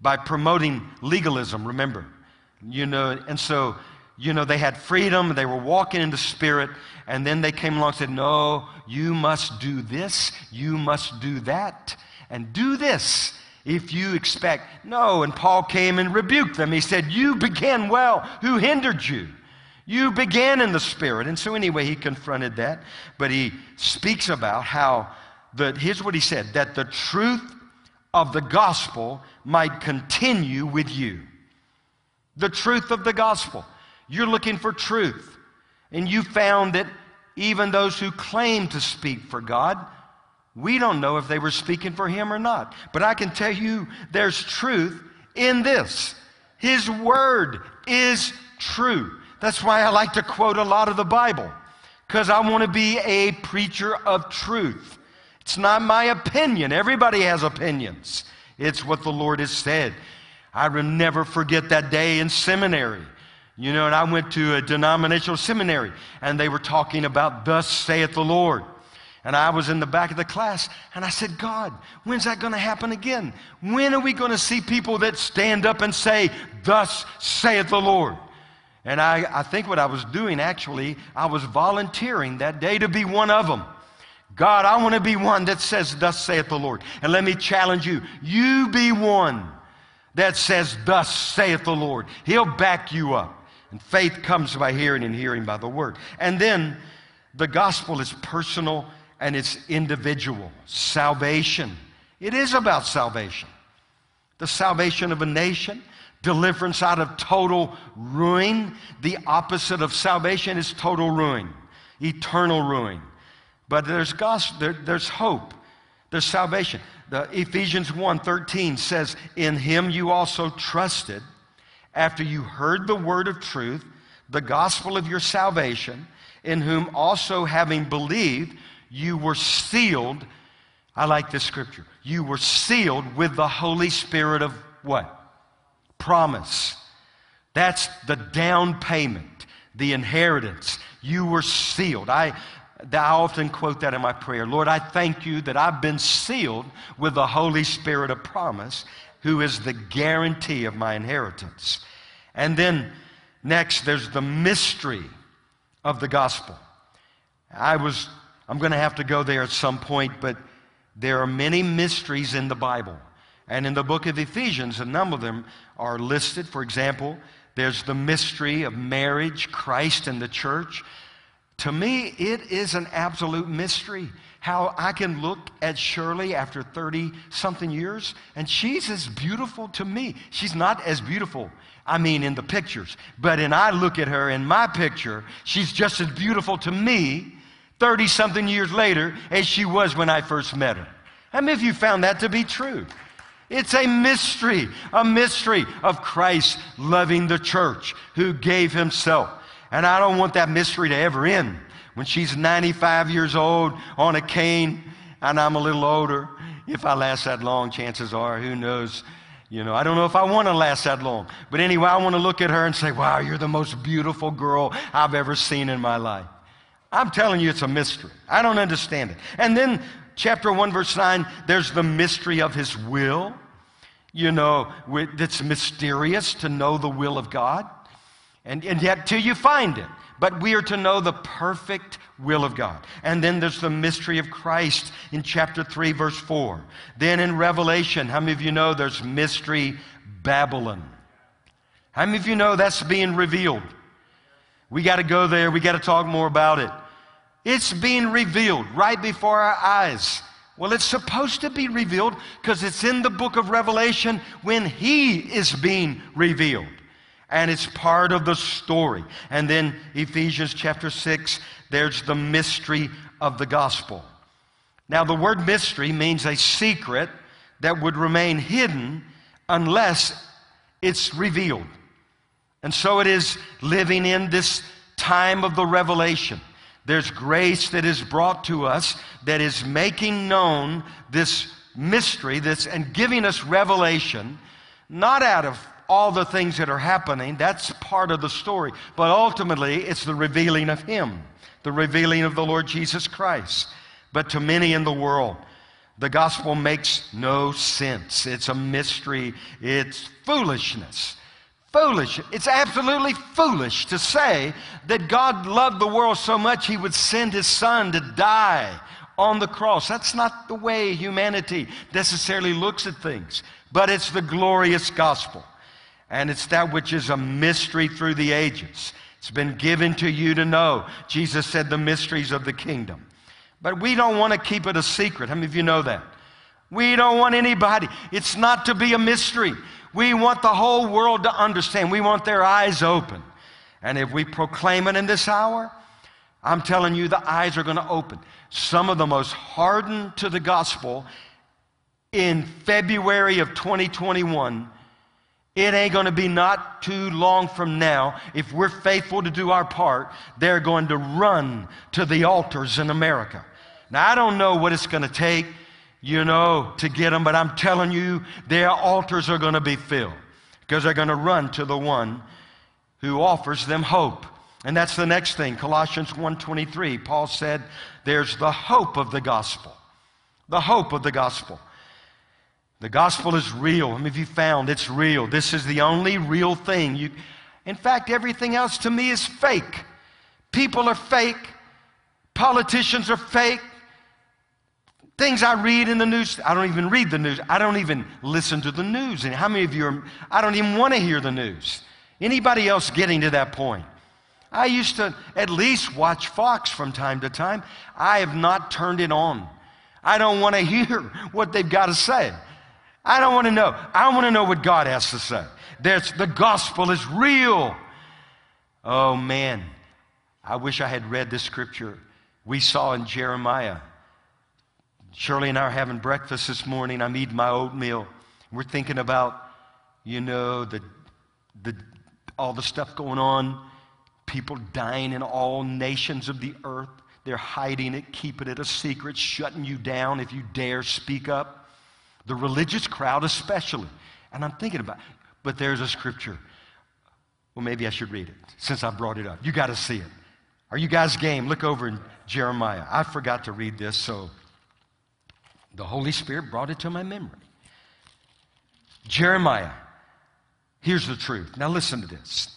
by promoting legalism, remember. You know, and so you know, they had freedom, they were walking in the Spirit, and then they came along and said, No, you must do this, you must do that, and do this if you expect. No, and Paul came and rebuked them. He said, You began well. Who hindered you? You began in the Spirit. And so, anyway, he confronted that, but he speaks about how the, here's what he said that the truth of the gospel might continue with you. The truth of the gospel. You're looking for truth. And you found that even those who claim to speak for God, we don't know if they were speaking for Him or not. But I can tell you there's truth in this. His Word is true. That's why I like to quote a lot of the Bible, because I want to be a preacher of truth. It's not my opinion. Everybody has opinions. It's what the Lord has said. I will never forget that day in seminary. You know, and I went to a denominational seminary, and they were talking about, Thus saith the Lord. And I was in the back of the class, and I said, God, when's that going to happen again? When are we going to see people that stand up and say, Thus saith the Lord? And I, I think what I was doing actually, I was volunteering that day to be one of them. God, I want to be one that says, Thus saith the Lord. And let me challenge you you be one that says, Thus saith the Lord. He'll back you up. And faith comes by hearing, and hearing by the word. And then the gospel is personal and it's individual. Salvation. It is about salvation. The salvation of a nation, deliverance out of total ruin. The opposite of salvation is total ruin, eternal ruin. But there's gospel, there, there's hope. There's salvation. The Ephesians 1:13 says, "In him you also trusted, after you heard the word of truth, the gospel of your salvation, in whom also having believed, you were sealed." I like this scripture. You were sealed with the Holy Spirit of what? Promise. That's the down payment, the inheritance. You were sealed. I, I often quote that in my prayer. Lord, I thank you that I've been sealed with the Holy Spirit of promise, who is the guarantee of my inheritance. And then next, there's the mystery of the gospel. I was, I'm going to have to go there at some point, but there are many mysteries in the Bible. And in the book of Ephesians, a number of them are listed. For example, there's the mystery of marriage, Christ and the church. To me, it is an absolute mystery how I can look at Shirley after 30 something years, and she's as beautiful to me. She's not as beautiful, I mean, in the pictures, but and I look at her in my picture, she's just as beautiful to me 30 something years later as she was when I first met her. How many of you found that to be true? It's a mystery, a mystery of Christ loving the church who gave himself. And I don't want that mystery to ever end. When she's 95 years old on a cane and I'm a little older, if I last that long, chances are, who knows? You know, I don't know if I want to last that long. But anyway, I want to look at her and say, wow, you're the most beautiful girl I've ever seen in my life. I'm telling you, it's a mystery. I don't understand it. And then, chapter 1, verse 9, there's the mystery of his will. You know, it's mysterious to know the will of God. And, and yet, till you find it. But we are to know the perfect will of God. And then there's the mystery of Christ in chapter 3, verse 4. Then in Revelation, how many of you know there's mystery Babylon? How many of you know that's being revealed? We got to go there. We got to talk more about it. It's being revealed right before our eyes. Well, it's supposed to be revealed because it's in the book of Revelation when He is being revealed. And it's part of the story. And then Ephesians chapter 6, there's the mystery of the gospel. Now, the word mystery means a secret that would remain hidden unless it's revealed. And so it is living in this time of the revelation. There's grace that is brought to us that is making known this mystery this, and giving us revelation, not out of all the things that are happening. That's part of the story. But ultimately, it's the revealing of Him, the revealing of the Lord Jesus Christ. But to many in the world, the gospel makes no sense. It's a mystery, it's foolishness. foolish. It's absolutely foolish to say that God loved the world so much he would send his son to die on the cross. That's not the way humanity necessarily looks at things, but it's the glorious gospel. And it's that which is a mystery through the ages. It's been given to you to know. Jesus said the mysteries of the kingdom. But we don't want to keep it a secret. How many of you know that? We don't want anybody. It's not to be a mystery. We want the whole world to understand. We want their eyes open. And if we proclaim it in this hour, I'm telling you, the eyes are going to open. Some of the most hardened to the gospel in February of 2021 it ain't going to be not too long from now. If we're faithful to do our part, they're going to run to the altars in America. Now, I don't know what it's going to take, you know, to get them, but I'm telling you, their altars are going to be filled because they're going to run to the one who offers them hope. And that's the next thing. Colossians 1:23. Paul said, "There's the hope of the gospel." The hope of the gospel. The gospel is real. Many of you found it's real? This is the only real thing. You, in fact, everything else to me is fake. People are fake. Politicians are fake. Things I read in the news, I don't even read the news. I don't even listen to the news. And how many of you are, I don't even want to hear the news. Anybody else getting to that point? I used to at least watch Fox from time to time. I have not turned it on. I don't want to hear what they've got to say. I don't want to know. I want to know what God has to say. There's, the gospel is real. Oh man, I wish I had read this scripture we saw in Jeremiah. Shirley and I are having breakfast this morning. I'm eating my oatmeal. We're thinking about, you know, the, the, all the stuff going on, people dying in all nations of the earth. They're hiding it, keeping it a secret, shutting you down if you dare speak up. The religious crowd, especially. And I'm thinking about, but there's a scripture. Well, maybe I should read it since I brought it up. You got to see it. Are you guys game? Look over in Jeremiah. I forgot to read this, so the Holy Spirit brought it to my memory. Jeremiah, here's the truth. Now listen to this.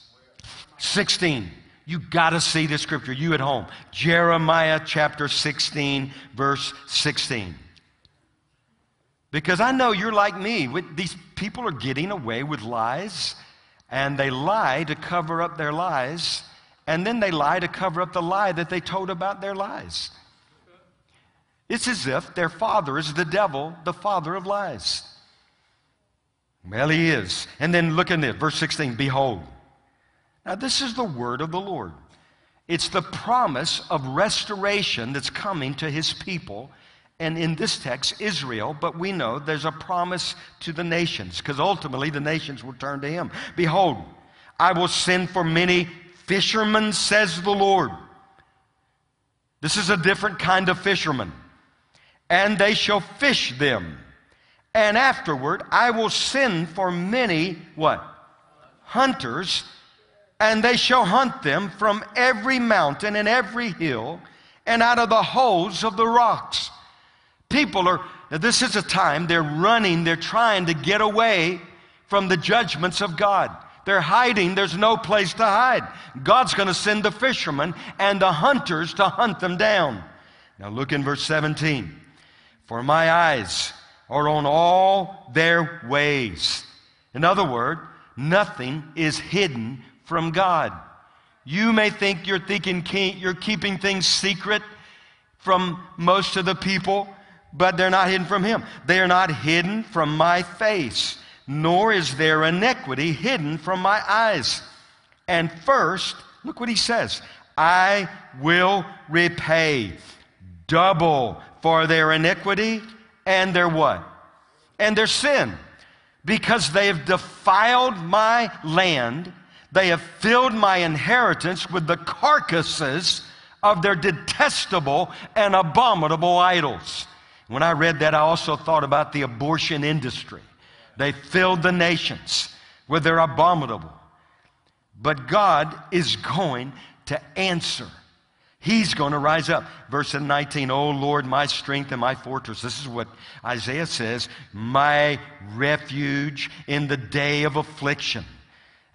16. You got to see this scripture, you at home. Jeremiah chapter 16, verse 16. Because I know you're like me. These people are getting away with lies, and they lie to cover up their lies, and then they lie to cover up the lie that they told about their lies. It's as if their father is the devil, the father of lies. Well, he is. And then look in this, verse 16 Behold. Now, this is the word of the Lord. It's the promise of restoration that's coming to his people and in this text, Israel, but we know there's a promise to the nations, because ultimately the nations will turn to him. Behold, I will send for many fishermen, says the Lord. This is a different kind of fisherman. And they shall fish them. And afterward, I will send for many, what? Hunters, and they shall hunt them from every mountain and every hill and out of the holes of the rocks. People are, this is a time they're running, they're trying to get away from the judgments of God. They're hiding, there's no place to hide. God's going to send the fishermen and the hunters to hunt them down. Now look in verse 17. For my eyes are on all their ways. In other words, nothing is hidden from God. You may think you're thinking you're keeping things secret from most of the people but they're not hidden from him. They are not hidden from my face, nor is their iniquity hidden from my eyes. And first, look what he says I will repay double for their iniquity and their what? And their sin. Because they have defiled my land, they have filled my inheritance with the carcasses of their detestable and abominable idols. When I read that, I also thought about the abortion industry. They filled the nations with their abominable. But God is going to answer. He's going to rise up. Verse 19, Oh Lord, my strength and my fortress. This is what Isaiah says my refuge in the day of affliction.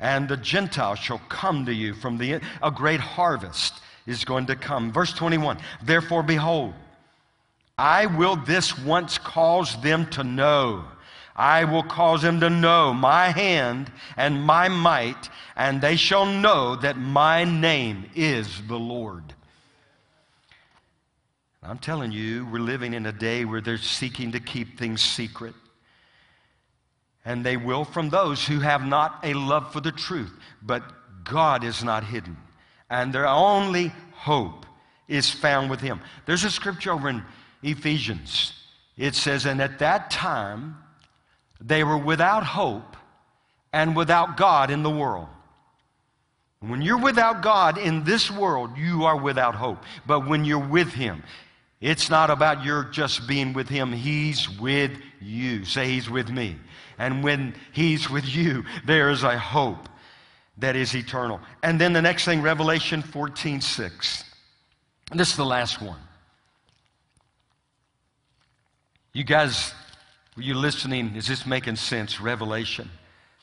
and the Gentiles shall come to you from the a great harvest is going to come. Verse 21 Therefore, behold, I will this once cause them to know. I will cause them to know my hand and my might, and they shall know that my name is the Lord. I'm telling you, we're living in a day where they're seeking to keep things secret. And they will from those who have not a love for the truth. But God is not hidden. And their only hope is found with Him. There's a scripture over in Ephesians. It says, And at that time, they were without hope and without God in the world. When you're without God in this world, you are without hope. But when you're with Him, it's not about your just being with Him, He's with you. Say, He's with me. And when He's with you, there is a hope that is eternal. And then the next thing, Revelation 14 6. This is the last one. You guys, were you listening? Is this making sense? Revelation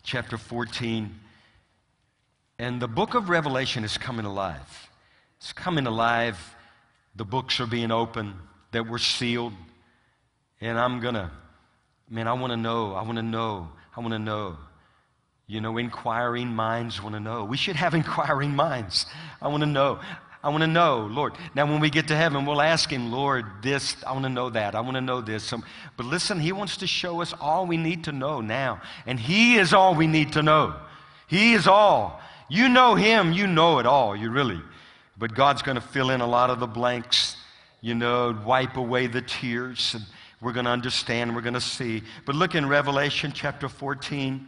chapter 14. And the book of Revelation is coming alive. It's coming alive. The books are being opened, that were sealed. And I'm going to, man, I want to know. I want to know. I want to know. You know, inquiring minds want to know. We should have inquiring minds. I want to know. I want to know, Lord. Now, when we get to heaven, we'll ask Him, Lord, this, I want to know that. I want to know this. Um, but listen, He wants to show us all we need to know now. And He is all we need to know. He is all. You know Him, you know it all, you really. But God's going to fill in a lot of the blanks, you know, wipe away the tears. And we're going to understand, we're going to see. But look in Revelation chapter 14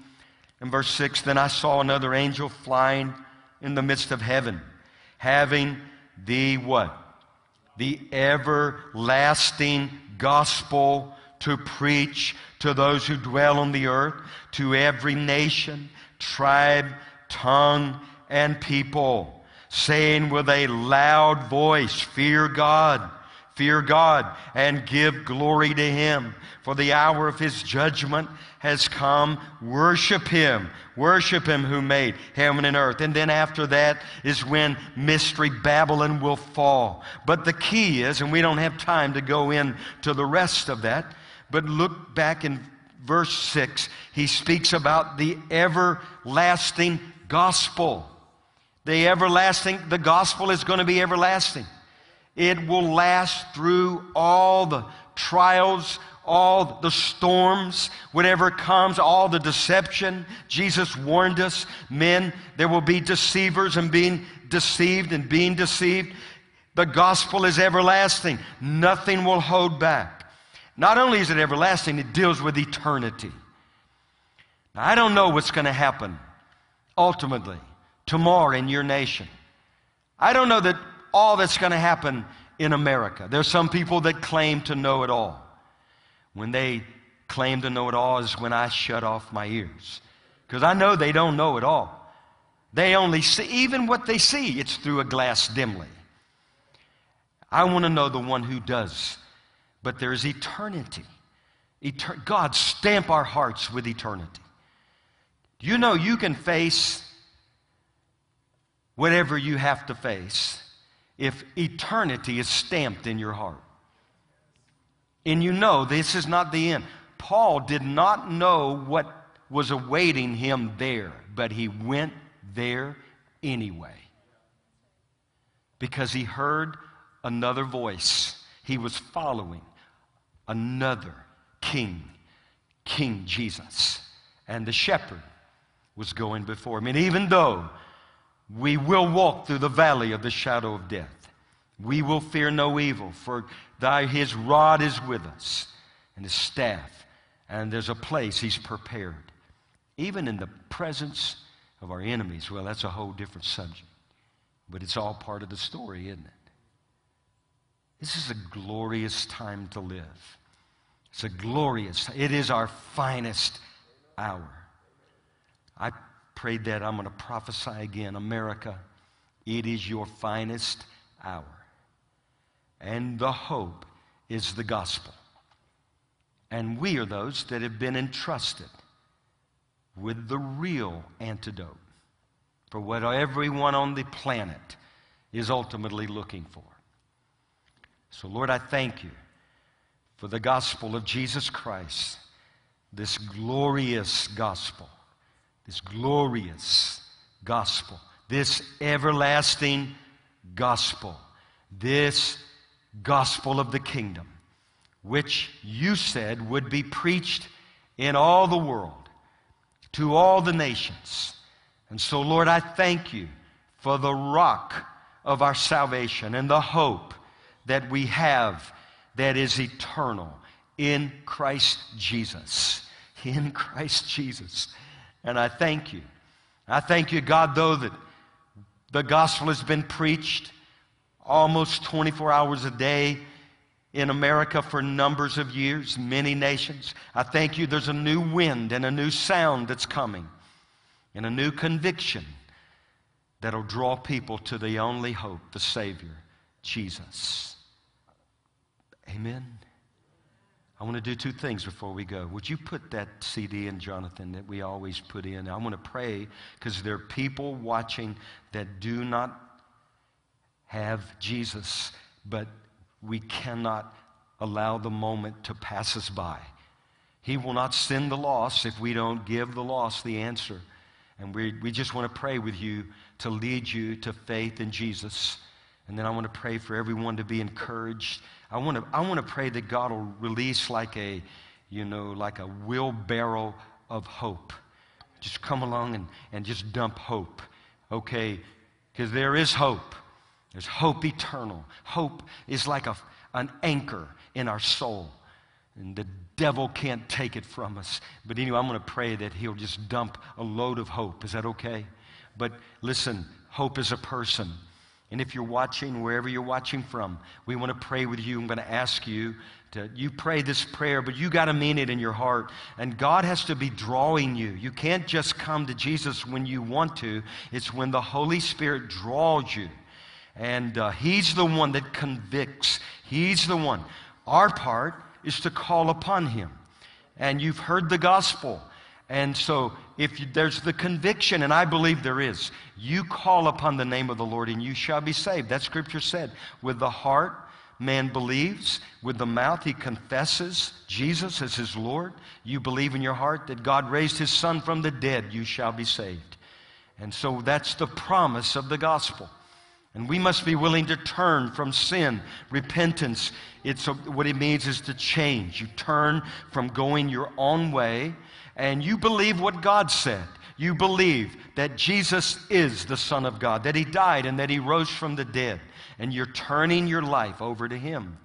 and verse 6 Then I saw another angel flying in the midst of heaven having the what? The everlasting gospel to preach to those who dwell on the earth, to every nation, tribe, tongue, and people, saying with a loud voice, Fear God, fear God, and give glory to Him. For the hour of His judgment has come. Worship Him. Worship Him who made heaven and earth. And then after that is when Mystery Babylon will fall. But the key is, and we don't have time to go into the rest of that, but look back in verse 6. He speaks about the everlasting gospel. The everlasting, the gospel is going to be everlasting. It will last through all the trials, all the storms, whatever comes, all the deception. Jesus warned us, men, there will be deceivers and being deceived and being deceived. The gospel is everlasting. Nothing will hold back. Not only is it everlasting, it deals with eternity. Now, I don't know what's going to happen ultimately tomorrow in your nation. I don't know that all that's going to happen in America. There's some people that claim to know it all. When they claim to know it all is when I shut off my ears. Because I know they don't know it all. They only see, even what they see, it's through a glass dimly. I want to know the one who does. But there's eternity. Eter- God, stamp our hearts with eternity. You know you can face whatever you have to face if eternity is stamped in your heart? And you know this is not the end. Paul did not know what was awaiting him there, but he went there anyway. Because he heard another voice. He was following another king, King Jesus. And the shepherd was going before him. And even though we will walk through the valley of the shadow of death, we will fear no evil, for thy, his rod is with us, and his staff, and there's a place he's prepared. Even in the presence of our enemies, well, that's a whole different subject. But it's all part of the story, isn't it? This is a glorious time to live. It's a glorious, it is our finest hour. I prayed that I'm going to prophesy again. America, it is your finest hour. And the hope is the gospel. And we are those that have been entrusted with the real antidote. for what everyone on the planet is ultimately looking for. So, Lord, I thank you for the gospel of Jesus Christ, this glorious gospel, this glorious gospel, this everlasting gospel, this gospel of the kingdom, which you said would be preached in all the world, to all the nations. And so, Lord, I thank you for the rock of our salvation and the hope that we have that is eternal in Christ Jesus. In Christ Jesus. And I thank you. I thank you, God, though, that the gospel has been preached almost 24 hours a day in America for numbers of years, many nations. I thank you there's a new wind and a new sound that's coming, and a new conviction that'll draw people to the only hope, the Savior, Jesus. Amen. I want to do two things before we go. Would you put that CD in, Jonathan, that we always put in? I want to pray because there are people watching that do not have Jesus, but we cannot allow the moment to pass us by. He will not send the lost if we don't give the lost the answer. And we, we just want to pray with you to lead you to faith in Jesus. And then I want to pray for everyone to be encouraged. I want to, I want to pray that God will release like a, you know, like a wheelbarrow of hope. Just come along and, and just dump hope, okay? Because there is hope. There's hope eternal. Hope is like a, an anchor in our soul. And the devil can't take it from us. But anyway, I'm going to pray that he'll just dump a load of hope. Is that okay? But listen, hope is a person. And if you're watching, wherever you're watching from, we want to pray with you. I'm going to ask you to, you pray this prayer, but you got to mean it in your heart. And God has to be drawing you. You can't just come to Jesus when you want to, it's when the Holy Spirit draws you. And uh, He's the one that convicts, He's the one. Our part is to call upon Him. And you've heard the gospel. And so, if you, there's the conviction, and I believe there is, you call upon the name of the Lord and you shall be saved. That scripture said, with the heart, man believes, with the mouth, he confesses Jesus as his Lord. You believe in your heart that God raised his son from the dead, you shall be saved. And so, that's the promise of the gospel. And we must be willing to turn from sin. Repentance, it's a, what it means is to change. You turn from going your own way and you believe what God said. You believe that Jesus is the Son of God, that He died and that He rose from the dead. And you're turning your life over to Him.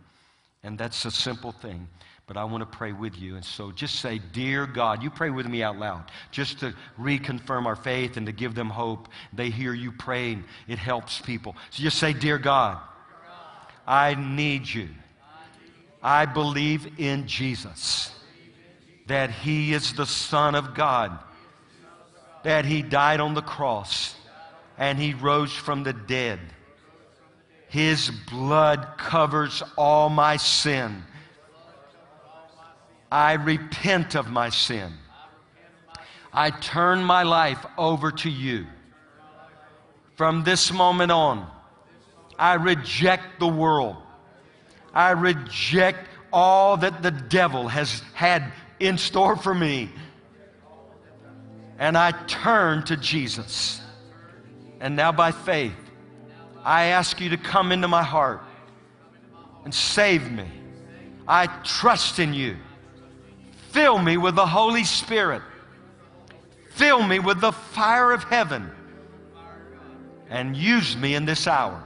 And that's a simple thing. But I want to pray with you. And so just say, Dear God, you pray with me out loud, just to reconfirm our faith and to give them hope. They hear you praying, it helps people. So just say, Dear God, I need you. I believe in Jesus, that He is the Son of God, that He died on the cross, and He rose from the dead. His blood covers all my sin. I repent of my sin. I turn my life over to you. From this moment on, I reject the world. I reject all that the devil has had in store for me. And I turn to Jesus. And now, by faith, I ask you to come into my heart and save me. I trust in you. Fill me with the Holy Spirit. Fill me with the fire of heaven. And use me in this hour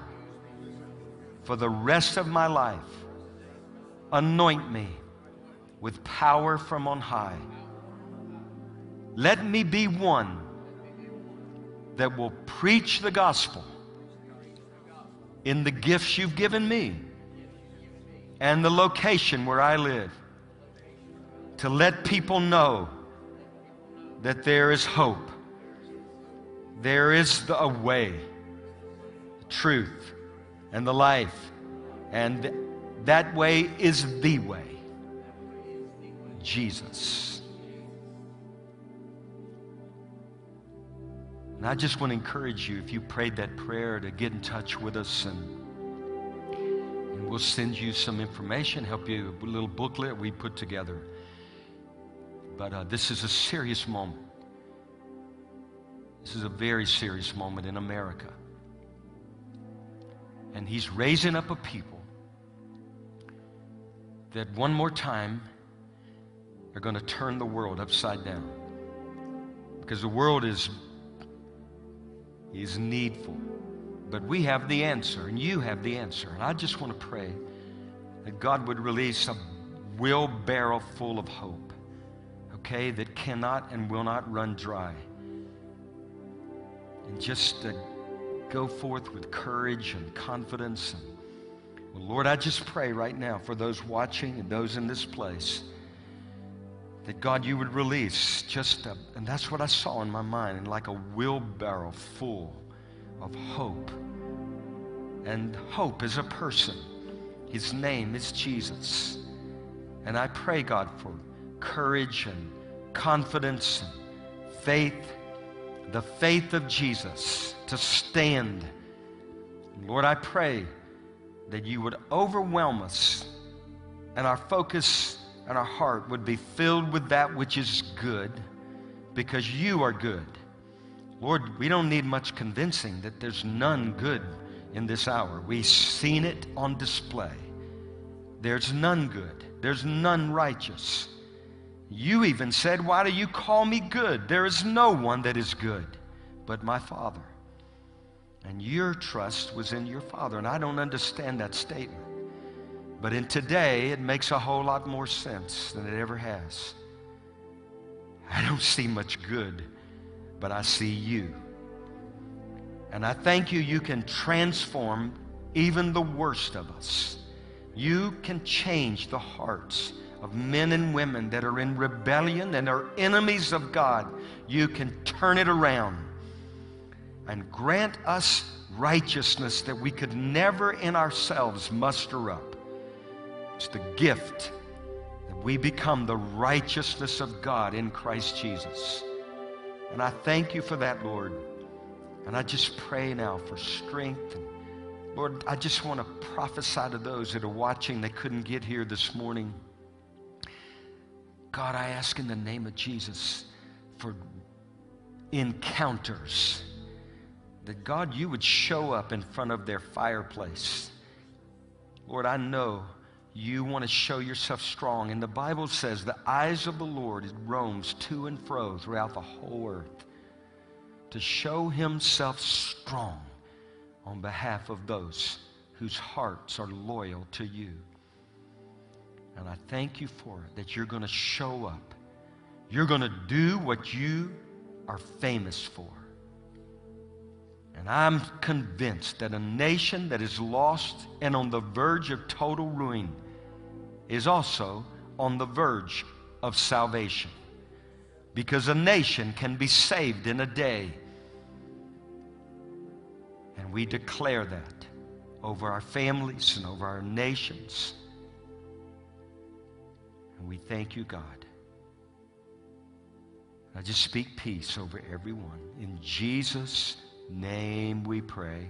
for the rest of my life. Anoint me with power from on high. Let me be one that will preach the gospel in the gifts you've given me and the location where I live to let people know that there is hope. There is a way, the truth, and the life. And that way is the way Jesus. And I just want to encourage you, if you prayed that prayer, to get in touch with us and, and we'll send you some information, help you a little booklet we put together. But uh, this is a serious moment. This is a very serious moment in America. And he's raising up a people that one more time are going to turn the world upside down. Because the world is, is needful. But we have the answer, and you have the answer. And I just want to pray that God would release a wheelbarrow full of hope, okay, that cannot and will not run dry. And just to go forth with courage and confidence. And, well, Lord, I just pray right now for those watching and those in this place that God, you would release just a, and that's what I saw in my mind, and like a wheelbarrow full of hope. And hope is a person. His name is Jesus. And I pray, God, for courage and confidence and faith, the faith of Jesus to stand. Lord, I pray that you would overwhelm us and our focus and our heart would be filled with that which is good because you are good. Lord, we don't need much convincing that there's none good in this hour. We've seen it on display. There's none good, there's none righteous. You even said, Why do you call me good? There is no one that is good but my Father. And your trust was in your Father. And I don't understand that statement. But in today, it makes a whole lot more sense than it ever has. I don't see much good, but I see you. And I thank you, you can transform even the worst of us. You can change the hearts of men and women that are in rebellion and are enemies of God. You can turn it around and grant us righteousness that we could never in ourselves muster up. It's the gift that we become the righteousness of God in Christ Jesus. And I thank you for that, Lord. And I just pray now for strength. Lord, I just want to prophesy to those that are watching that couldn't get here this morning. God, I ask in the name of Jesus for encounters. That God, you would show up in front of their fireplace. Lord, I know you want to show yourself strong. And the Bible says the eyes of the Lord roams to and fro throughout the whole earth to show himself strong on behalf of those whose hearts are loyal to you. And I thank you for it, that you're going to show up. You're going to do what you are famous for. And I'm convinced that a nation that is lost and on the verge of total ruin is also on the verge of salvation. Because a nation can be saved in a day. And we declare that over our families and over our nations. And we thank you, God. I just speak peace over everyone. In Jesus' name we pray.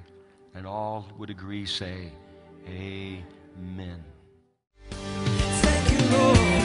And all would agree, say, Amen. Lord.